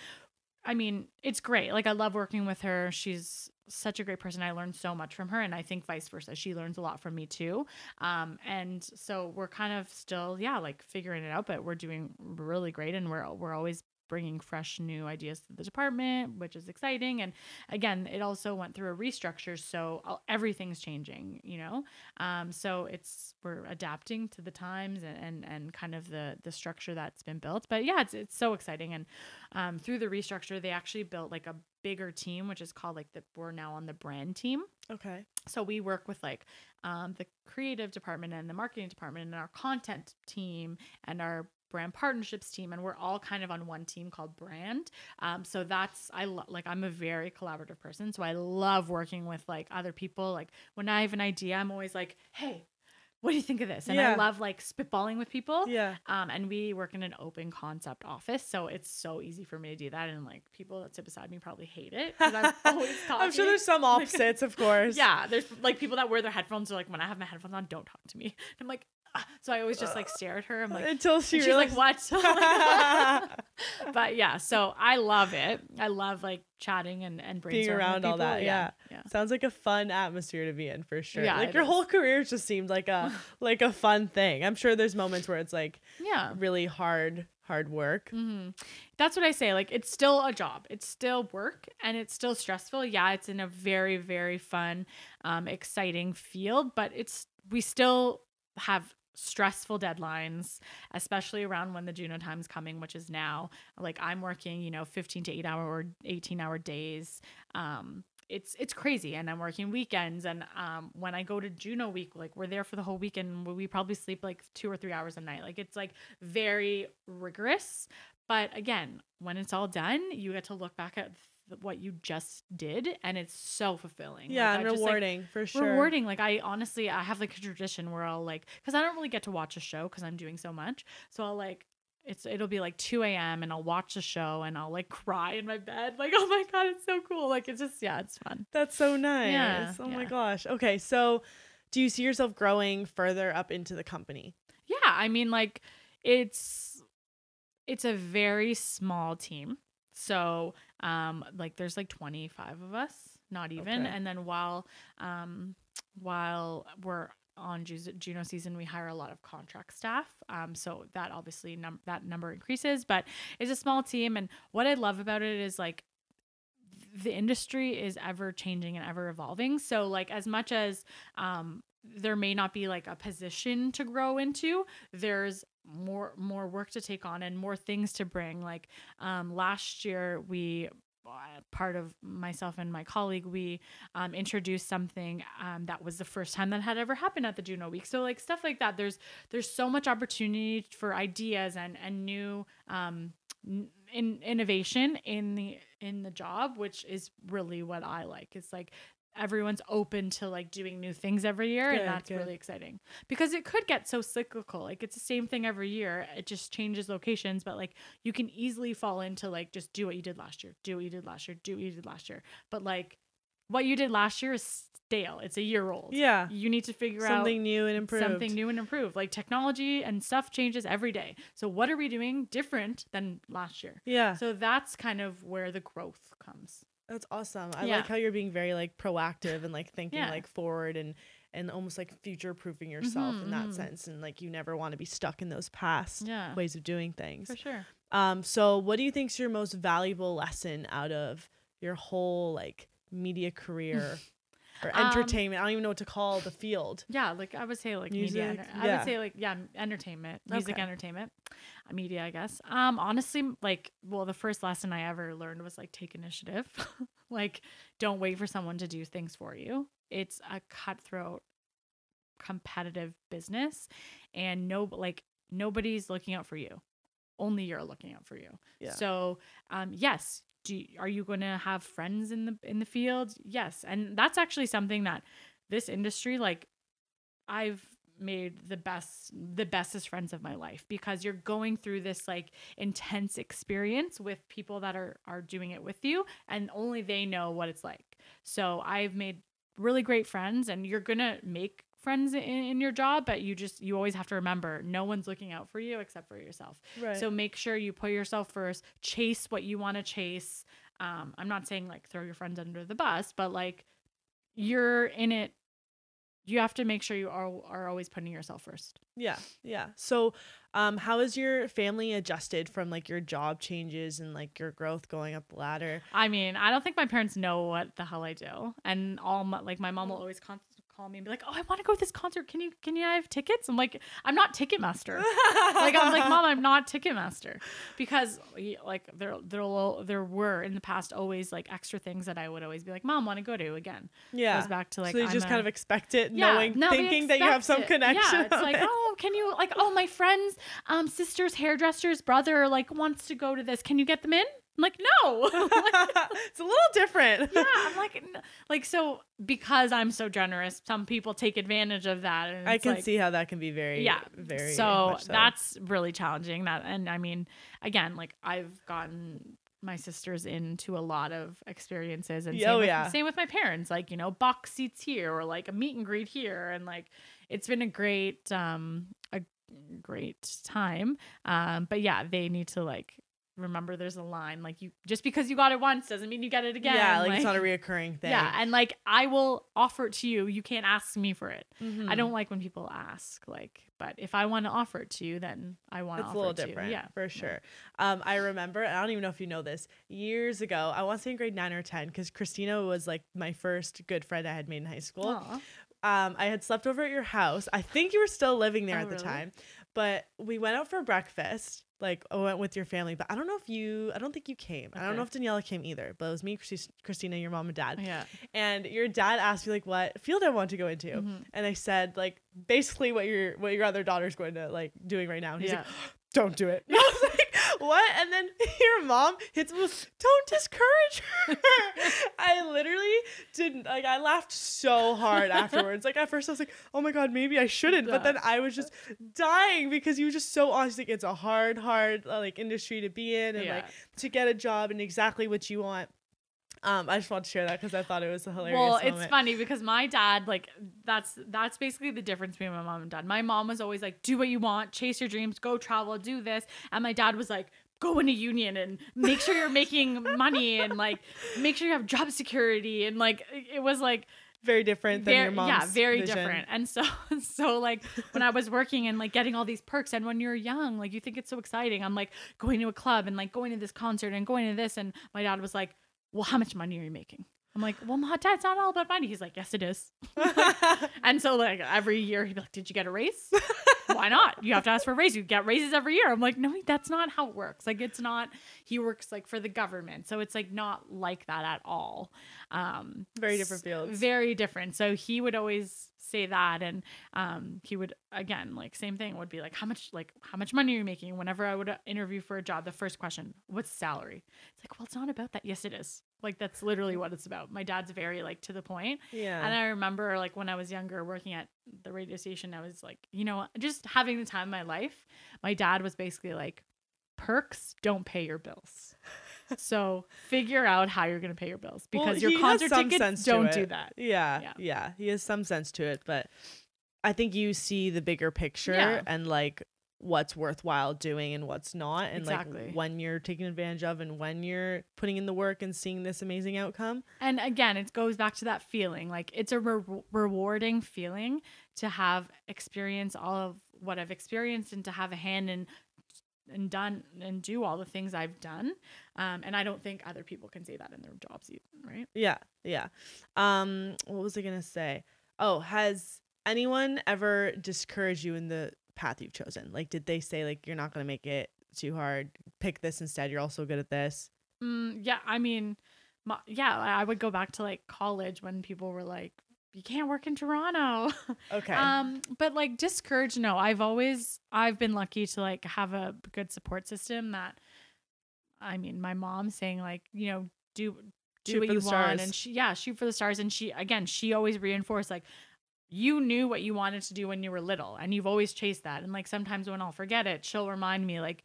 I mean, it's great. Like I love working with her. She's such a great person. I learned so much from her. And I think vice versa. She learns a lot from me too. Um, and so we're kind of still, yeah, like figuring it out, but we're doing really great. And we're, we're always bringing fresh new ideas to the department, which is exciting. And again, it also went through a restructure, so all- everything's changing, you know. Um, so it's we're adapting to the times and, and and kind of the the structure that's been built. But yeah, it's it's so exciting. And um, through the restructure, they actually built like a bigger team, which is called like the we're now on the brand team. Okay. So we work with like um, the creative department and the marketing department and our content team and our brand partnerships team and we're all kind of on one team called brand um, so that's i lo- like i'm a very collaborative person so i love working with like other people like when i have an idea i'm always like hey what do you think of this and Yeah. i love like spitballing with people Yeah. um, and we work in an open concept office so it's so easy for me to do that and like people that sit beside me probably hate it 'cause i'm [LAUGHS] always talking I'm sure there's some [LAUGHS] Like- opposites, of course. [LAUGHS] yeah, there's like people that wear their headphones are like, when I have my headphones on, don't talk to me. And I'm like. [LAUGHS] so I always just like stare at her. I'm like, Until she she's realized. [LAUGHS] like, what? [LAUGHS] but yeah, so I love it. I love like chatting and and Being brainstorming around all that, yeah. yeah. Sounds like a fun atmosphere to be in for sure. Yeah, like your is. whole career just seemed like a like a fun thing. I'm sure there's moments where it's like Yeah. really hard hard work. hmm That's what I say. Like, it's still a job. It's still work, and it's still stressful. Yeah, it's in a very, very fun, um, exciting field, but it's we still have stressful deadlines, especially around when the Juno time's coming, which is now. Like, I'm working, you know, 15 to 8 hour or 18 hour days. Um, it's it's crazy and i'm working weekends and um when i go to juno week like we're there for the whole weekend we probably sleep like two or three hours a night like it's like very rigorous but again when it's all done you get to look back at what you just did and it's so fulfilling Yeah, Like, and I just, like, rewarding for sure. rewarding like i honestly i have like a tradition where i'll like because i don't really get to watch a show because i'm doing so much so i'll like it's it'll be like 2 a.m and i'll watch a show and i'll like cry in my bed like [LAUGHS] oh my god it's so cool like it's just yeah it's fun That's so nice. Yeah, oh my gosh. Okay, so do you see yourself growing further up into the company? yeah i mean like it's it's a very small team so um like there's like 25 of us not even Okay. and then while um while we're on Ju- Juno season, we hire a lot of contract staff. Um, so that obviously num- that number increases, but it's a small team. And what I love about it is like the industry is ever changing and ever evolving. So like as much as um, there may not be like a position to grow into, there's more more work to take on and more things to bring. Like um, last year we uh, part of myself and my colleague we um, introduced something um, that was the first time that had ever happened at the Juno Week. So like stuff like that. There's there's so much opportunity for ideas and and new um, in innovation in the in the job, which is really what I like. It's like everyone's open to like doing new things every year Good, and that's good. really exciting because it could get so cyclical like it's the same thing every year it just changes locations but like you can easily fall into like just do what you did last year do what you did last year do what you did last year but like what you did last year is stale it's a year old Yeah. you need to figure out Something new and improved. something new and improved like technology and stuff changes every day so what are we doing different than last year Yeah. so that's kind of where the growth comes That's awesome. I Yeah. like how you're being very like proactive and like thinking Yeah. like forward and and almost like future proofing yourself in that Mhm, mhm. sense and like you never want to be stuck in those past yeah ways of doing things. for sure Um so what do you think's your most valuable lesson out of your whole like media career or Um, entertainment? I don't even know what to call the field. Yeah, like I would say like media. Music, enter- I yeah. would say like yeah, entertainment, music, Okay. entertainment, media. I guess. Um, honestly, like well, the first lesson I ever learned was like take initiative. [LAUGHS] like, don't wait for someone to do things for you. It's a cutthroat, competitive business, and no, like nobody's looking out for you. Only you're looking out for you. Yeah. So, um, yes. Do are you going to have friends in the in the field? Yes, and that's actually something that this industry like I've made the best the bestest friends of my life because you're going through this like intense experience with people that are are doing it with you and only they know what it's like. So I've made really great friends and you're going to make friends in, in your job but you just you always have to remember no one's looking out for you except for yourself. Right. So make sure you put yourself first, chase what you want to chase. Um, I'm not saying like throw your friends under the bus, but like you're in it. You have to make sure you are are always putting yourself first. Yeah, yeah. So, um, how has your family adjusted from like your job changes and like your growth going up the ladder? I mean, I don't think my parents know what the hell I do, and all my, like my mom will always con- call me and be like, "Oh, I want to go to this concert. Can you can you have tickets?" I'm like, "I'm not Ticketmaster." like I'm like, "Mom, I'm not Ticketmaster," because like there there there were in the past always like extra things that I would always be like, "Mom, want to go to again." yeah. Goes back to like so you I'm just a- kind of expect it, knowing, no, thinking that you have some it. connection. Yeah, it's like, Okay. oh, can you like, oh, my friend's um sister's hairdresser's brother like wants to go to this. Can you get them in? I'm like, no. [LAUGHS] it's a little different. yeah, I'm like, like so because I'm so generous, some people take advantage of that. And I can like- see how that can be very, yeah very. so much that's really challenging that and i mean again like i've gotten my sisters into a lot of experiences and same, oh, with, yeah. same with my parents like you know box seats here or like a meet and greet here and like it's been a great um a great time um but yeah they need to like remember there's a line like you just because you got it once doesn't mean you get it again. Yeah, like, it's not a reoccurring thing. Yeah, and like I will offer it to you. You can't ask me for it. Mhm. I don't like when people ask like, but if I want to offer it to you, then I want to It's a little it different, you. Yeah, for sure. Um, I remember, I don't even know if you know this, years ago, I want to say in grade nine or 10, because Christina was like my first good friend I had made in high school. Aw. um, I had slept over at your house. I think you were still living there Oh, at the really? time, but we went out for breakfast. Like I went with your family, but I don't know if you. I don't think you came. I don't know if Daniela came either. But it was me, Christi- Christina, your mom and dad. Yeah. And your dad asked me like what field I want to go into, Mhm. and I said like basically what your what your other daughter's going to like doing right now. And he's Yeah. like, [GASPS] don't do it. [LAUGHS] [LAUGHS] I was like, what? And then [LAUGHS] your mom hits me with, don't discourage her. I literally didn't like I laughed so hard afterwards. Like at first I was like, oh my god, maybe I shouldn't. But then I was just dying because you were just so honest. Like it's a hard, hard uh, like industry to be in and like to get a job and exactly what you want. Um, I just wanted to share that because I thought it was a hilarious. Well, it's moment. funny because my dad, like, that's that's basically the difference between my mom and dad. My mom was always like, "Do what you want, chase your dreams, go travel, do this," and my dad was like, "Go in a union and make sure you're making [LAUGHS] money and like make sure you have job security." And like, it was like very different than very, your mom's. yeah, very vision. different. And so, [LAUGHS] so like when I was working and like getting all these perks, and when you're young, like you think it's so exciting. I'm like going to a club and like going to this concert and going to this, and my dad was like, "Well, how much money are you making?" I'm like, "Well, my dad, it's not all about money." He's like, "Yes, it is." [LAUGHS] [LAUGHS] and so like every year he'd be like, "Did you get a raise?" [LAUGHS] Why not? You have to ask for a raise. You get raises every year. I'm like, no, that's not how it works. Like, it's not. He works like for the government, so it's like not like that at all. Um, Very different fields. very different. So he would always say that, and um, he would again like same thing would be like, how much like how much money are you making? Whenever I would interview for a job, the first question, what's salary? It's like, well, it's not about that. Yes, it is. Like that's literally what it's about. My dad's very like to the point. yeah. And I remember like when I was younger working at the radio station, I was like, you know, just having the time of my life. My dad was basically like, perks don't pay your bills. [LAUGHS] so figure out how you're going to pay your bills Well, because your he has concert tickets sense don't do that. Yeah, Yeah. yeah, He has some sense to it, but I think you see the bigger picture Yeah. and like what's worthwhile doing and what's not and Exactly. like when you're taking advantage of and when you're putting in the work and seeing this amazing outcome. And again, it goes back to that feeling. Like it's a re- rewarding feeling to have experience all of what I've experienced and to have a hand in and done and do all the things I've done. Um, and I don't think other people can say that in their jobs either, right? Yeah, yeah. Um what was I to say? Oh, has anyone ever discouraged you in the path you've chosen? Like did they say like you're not going to make it too hard, pick this instead, you're also good at this? Mm, yeah, I mean, my, yeah, I would go back to like college when people were like, "You can't work in Toronto." [LAUGHS] Okay. Um, but like discouraged, no. I've always I've been lucky to like have a good support system. That, I mean, my mom saying like, you know, do do Shoot what you want, stars. and she yeah, shoot for the stars. And she again, she always reinforced like. You knew what you wanted to do when you were little, and you've always chased that. And like sometimes when I'll forget it, she'll remind me like,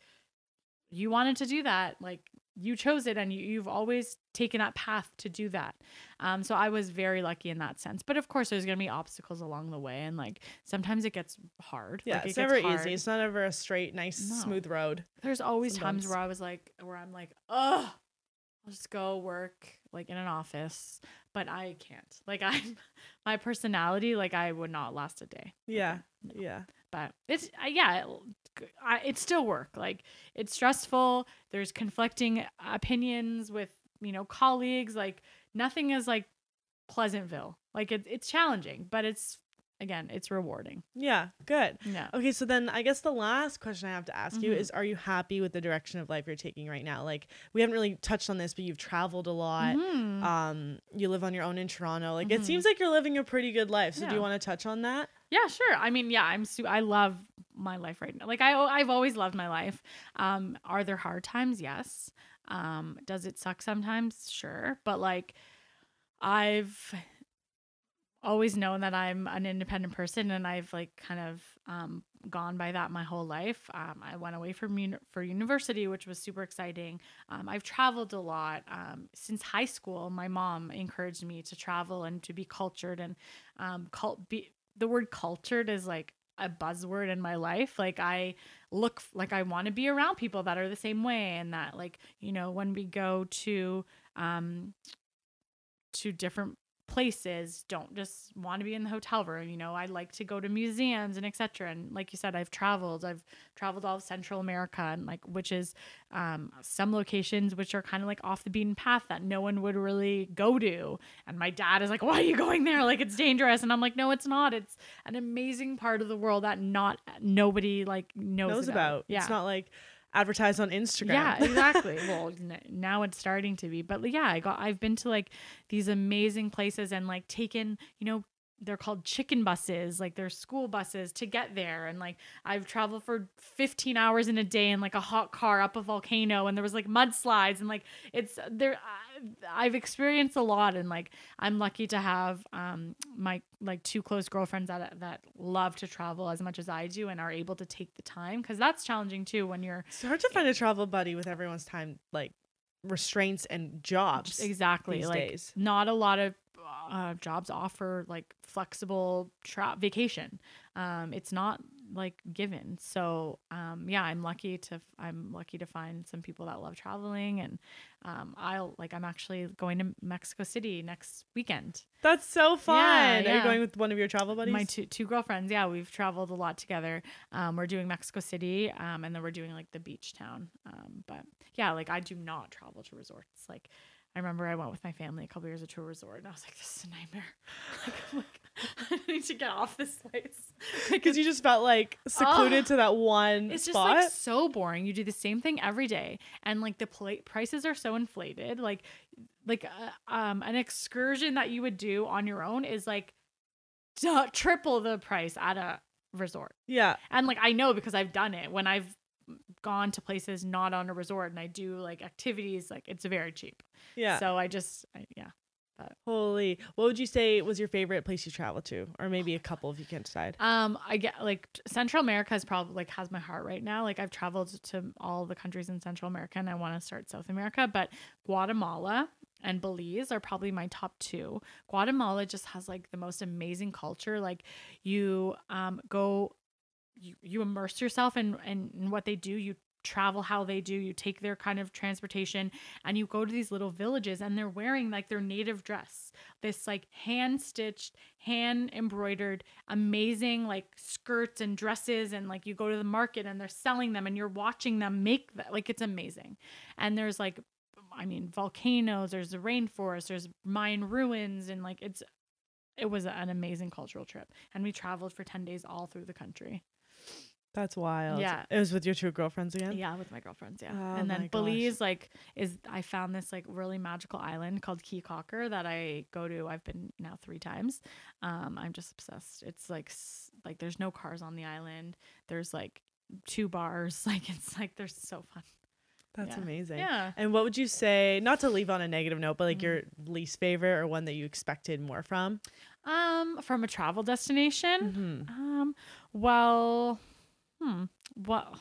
you wanted to do that like you chose it and you, you've always taken that path to do that um so i was very lucky in that sense but of course there's gonna be obstacles along the way and like sometimes it gets hard yeah, like, it's gets never hard. easy. It's not ever a straight, nice, No. smooth road. there's always sometimes. times where i was like where i'm like oh i'll just go work like in an office but i can't. Like [LAUGHS] i'm my personality like i would not last a day. Yeah, No. yeah. but it's uh, yeah it- I, it's still work. Like it's stressful. There's conflicting opinions with you know colleagues. Like nothing is like pleasantville. Like it, it's challenging but it's again it's rewarding Yeah, good. yeah Okay, so then I guess the last question I have to ask you Mhm. is are you happy with the direction of life you're taking right now? Like we haven't really touched on this, but you've traveled a lot. Mhm. Um you live on your own in Toronto. Like it Mhm. seems like you're living a pretty good life. So do you want to touch on that? Yeah, sure. I mean, yeah, I'm su- I love my life right now. Like I I've always loved my life. Um are there hard times? Yes. Um does it suck sometimes? Sure. But like I've always known that I'm an independent person and I've like kind of um gone by that my whole life. Um I went away from uni- for university, which was super exciting. Um I've traveled a lot. Um since high school, my mom encouraged me to travel and to be cultured and um cult be the word cultured is like a buzzword in my life. Like I look like I want to be around people that are the same way and that like, you know, when we go to um to different places don't just want to be in the hotel room you know i like to go to museums and etc and like you said i've traveled i've traveled all of central america and like which is um, some locations which are kind of like off the beaten path that no one would really go to and my dad is like why are you going there? Like it's dangerous and i'm like no it's not it's an amazing part of the world that not nobody like knows, knows about. yeah It's not like advertised on Instagram. yeah, [LAUGHS] exactly. well, n- now it's starting to be, but yeah, I got I've been to like these amazing places and like taken, you know, they're called chicken buses, like they're school buses to get there and like I've traveled for 15 hours in a day in like a hot car up a volcano and there was like mudslides and like it's there I've experienced a lot and like I'm lucky to have um my like two close girlfriends that that love to travel as much as I do and are able to take the time cuz that's challenging too when you're It's hard to find a travel buddy with everyone's time like restraints and jobs. exactly like days. not a lot of uh, jobs offer like flexible tra- vacation um it's not like given so um yeah i'm lucky to i'm lucky to find some people that love traveling and um i'll like i'm actually going to mexico city next weekend That's so fun. Are you yeah. going with one of your travel buddies? my two two girlfriends yeah we've traveled a lot together um we're doing mexico city um and then we're doing like the beach town um but yeah like i do not travel to resorts like I remember I went with my family a couple years ago to a resort, and I was like, "This is a nightmare. [LAUGHS] Like, I'm like, [LAUGHS] I need to get off this place." [LAUGHS] Because you just felt like secluded to that one It's just spot. like so boring. You do the same thing every day, and like the pla- prices are so inflated. Like, like uh, um, an excursion that you would do on your own is like du- triple the price at a resort. yeah. And like I know because I've done it when I've gone to places not on a resort and I do like activities. Like it's very cheap. Yeah. So I just I, yeah. Holy. What would you say was your favorite place you traveled to? Or maybe a couple if you can't decide. Um, I get like Central America is probably like has my heart right now. Like I've traveled to all the countries in Central America and I want to start South America, but Guatemala and Belize are probably my top two. Guatemala just has like the most amazing culture. Like you um go you, you immerse yourself in, in in what they do. You travel how they do. You take their kind of transportation and you go to these little villages and they're wearing like their native dress. This like hand stitched, hand embroidered, amazing like skirts and dresses and like you go to the market and they're selling them and you're watching them make that like it's amazing. And there's like I mean volcanoes, there's the rainforest, there's Mayan ruins and like it's it was an amazing cultural trip and we traveled for 10 days all through the country. That's wild. Yeah. It was with your two girlfriends again? Yeah, with my girlfriends. Yeah, Oh and then. Belize, like, is I found this like really magical island called Caye Caulker that I go to. I've been now three times. Um, I'm just obsessed. It's like like there's no cars on the island. There's like two bars. [LAUGHS] Like it's like they're so fun. That's Yeah. amazing. Yeah. And what would you say, not to leave on a negative note, but like Mhm. your least favorite or one that you expected more from? Um, from a travel destination. Mm-hmm. Um, well, hmm, well,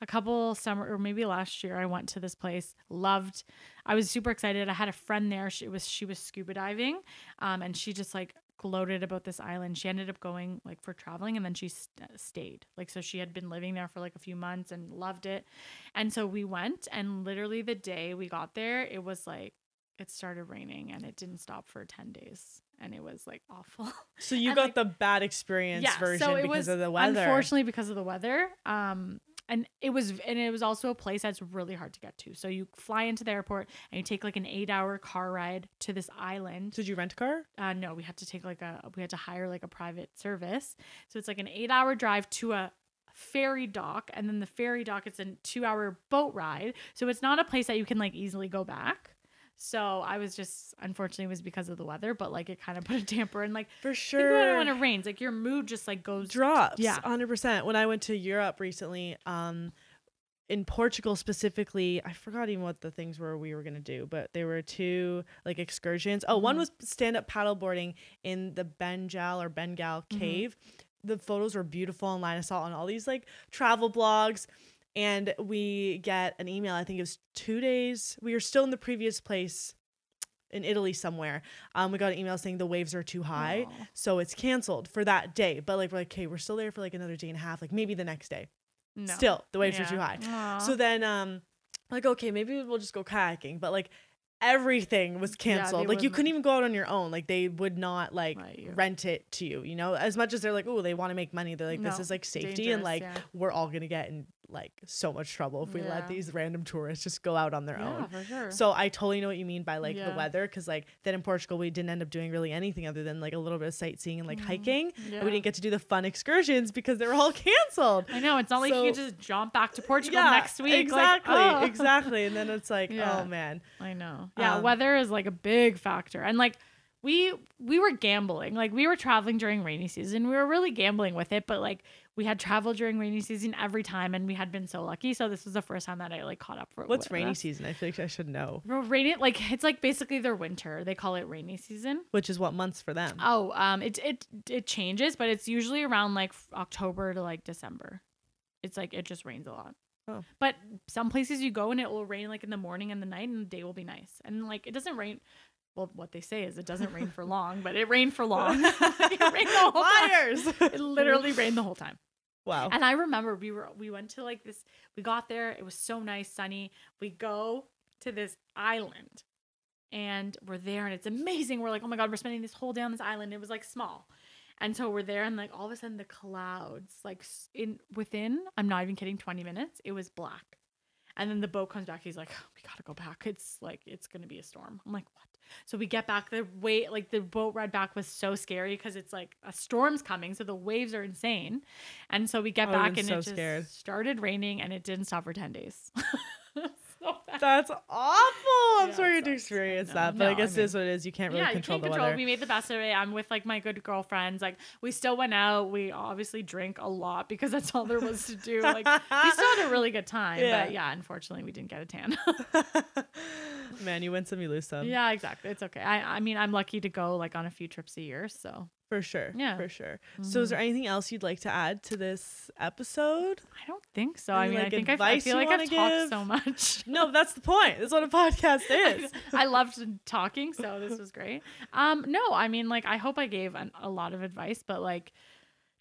a couple summer or maybe last year I went to this place. Loved. I was super excited. I had a friend there. She was she was scuba diving, um, and she just like gloated about this island. She ended up going like for traveling, and then she st- stayed. Like so, she had been living there for like a few months and loved it. And so we went, and literally the day we got there, it was like it started raining, and it didn't stop for ten days, and it was like awful. [LAUGHS] So you And, got like- the bad experience version so it because of the weather. Unfortunately, because of the weather. Um, and it was, and it was also a place that's really hard to get to. So you fly into the airport and you take like an eight-hour car ride to this island. Did you rent a car? Uh, no, we had to take like a, we had to hire like a private service. So it's like an eight-hour drive to a ferry dock, and then the ferry dock it's a two-hour boat ride. So it's not a place that you can like easily go back. So I was just, unfortunately, it was because of the weather, but like it kind of [LAUGHS] put a damper and like For sure. when it rains. Like your mood just like goes drops. Yeah. hundred percent. When I went to Europe recently, um, in Portugal specifically, I forgot even what the things were we were gonna do, but there were two like excursions. Oh, one Mhm. was stand up paddleboarding in the Benjal or Bengal Mhm. cave. The photos were beautiful online. I saw on all these like travel blogs. And we get an email. I think it was two days. We were still in the previous place in Italy somewhere. Um, we got an email saying the waves are too high, Aw. so it's canceled for that day. But like we're like, okay, we're still there for like another day and a half, like maybe the next day. No. Still, the waves are too high. Aw. So then, um, like okay, maybe we'll just go kayaking. But like everything was Yeah, canceled. like you couldn't even go out on your own. Like they would not like rent it to you. You know, as much as they're like, oh, they want to make money. They're like, this is like safety and like yeah. we're all gonna get in like so much trouble if we Yeah. let these random tourists just go out on their yeah, own. for sure. So I totally know what you mean by like the weather, because like then in Portugal we didn't end up doing really anything other than like a little bit of sightseeing and like Mhm. hiking. And Yeah. we didn't get to do the fun excursions because they were all [LAUGHS] canceled. I know it's not like you So- could just jump back to Portugal next week. like, Exactly, oh. exactly. And then it's like, [LAUGHS] Yeah. oh man, I know. Yeah, Um, weather is like a big factor. And like we we were gambling. Like we were traveling during rainy season. We were really gambling with it, but like we had traveled during rainy season every time and we had been so lucky. So this was the first time that I like caught up for what's rainy us. season? I feel like I should know. Well, Rainy like it's like basically their winter. They call it rainy season. Which is what months for them? Oh, um it it it changes, but it's usually around like October to like December. It's like it just rains a lot. Oh. But some places you go and it will rain like in the morning and the night and the day will be nice. And like it doesn't rain well, what they say is it doesn't rain for long, but it rained for long. [LAUGHS] it rained the whole time. Liars! [LAUGHS] It literally rained the whole time. wow. And I remember we were we went to like this we got there, it was so nice, sunny. We go to this island and we're there and it's amazing. We're like, oh my god, we're spending this whole day on this island. It was like small. And so we're there and like all of a sudden the clouds, like in within, I'm not even kidding, 20 minutes, it was black. And then the boat comes back. He's like, "Oh, we gotta go back. It's like it's gonna be a storm. I'm like, what? So we get back. The wait, like the boat ride back was so scary because it's like a storm's coming, so the waves are insane. And so we get oh, would've back and so it just scared. started raining and it didn't stop for 10 days. [LAUGHS] so bad. That's awful. I'm Yeah, sorry you had to experience know. that, but I No, I guess it is mean- what it is. You can't really yeah, control you the can't control. weather. We made the best of it. I'm with like my good girlfriends. Like we still went out. We obviously drank a lot because that's all there was to do. Like we still had a really good time. Yeah. But yeah, unfortunately we didn't get a tan. [LAUGHS] [LAUGHS] Man, you win some, you lose some. yeah, exactly. It's okay. I I mean I'm lucky to go like on a few trips a year. So For sure. Yeah. For sure. So is there anything else you'd like to add to this episode? I don't think so. I Any, mean I think I, I feel like I've wanna talked so much. [LAUGHS] No, that's the point. That's what a podcast [LAUGHS] is. [LAUGHS] I loved talking, so this was great. Um, no, I mean, like, I hope I gave an, a lot of advice, but like,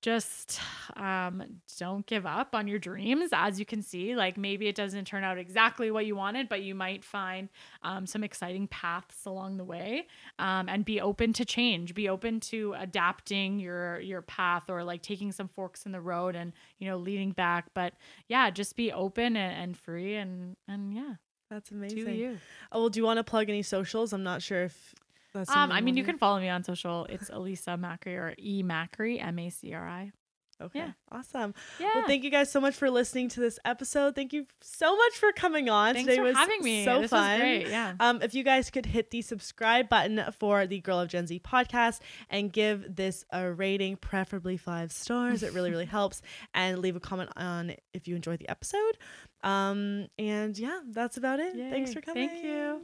just um, don't give up on your dreams. As you can see, like maybe it doesn't turn out exactly what you wanted, but you might find um, some exciting paths along the way. Um, and be open to change. Be open to adapting your your path or like taking some forks in the road and you know leading back. But yeah, just be open and, and free and and yeah, That's do amazing. you. Oh, well, do you want to plug any socials? I'm not sure if Um, I mean, you can follow me on social. It's Elisa Macri or E Macri, M A C R I. Okay. yeah. Awesome. Yeah. Well, thank you guys so much for listening to this episode. Thank you so much for coming on. Thanks Today for was having me. so this fun. was great. Yeah. Um, if you guys could hit the subscribe button for the Girl of Gen Z podcast and give this a rating, preferably five stars, it really, really [LAUGHS] helps. And leave a comment on if you enjoyed the episode. Um, and yeah, that's about it. Thanks for coming. Thank you.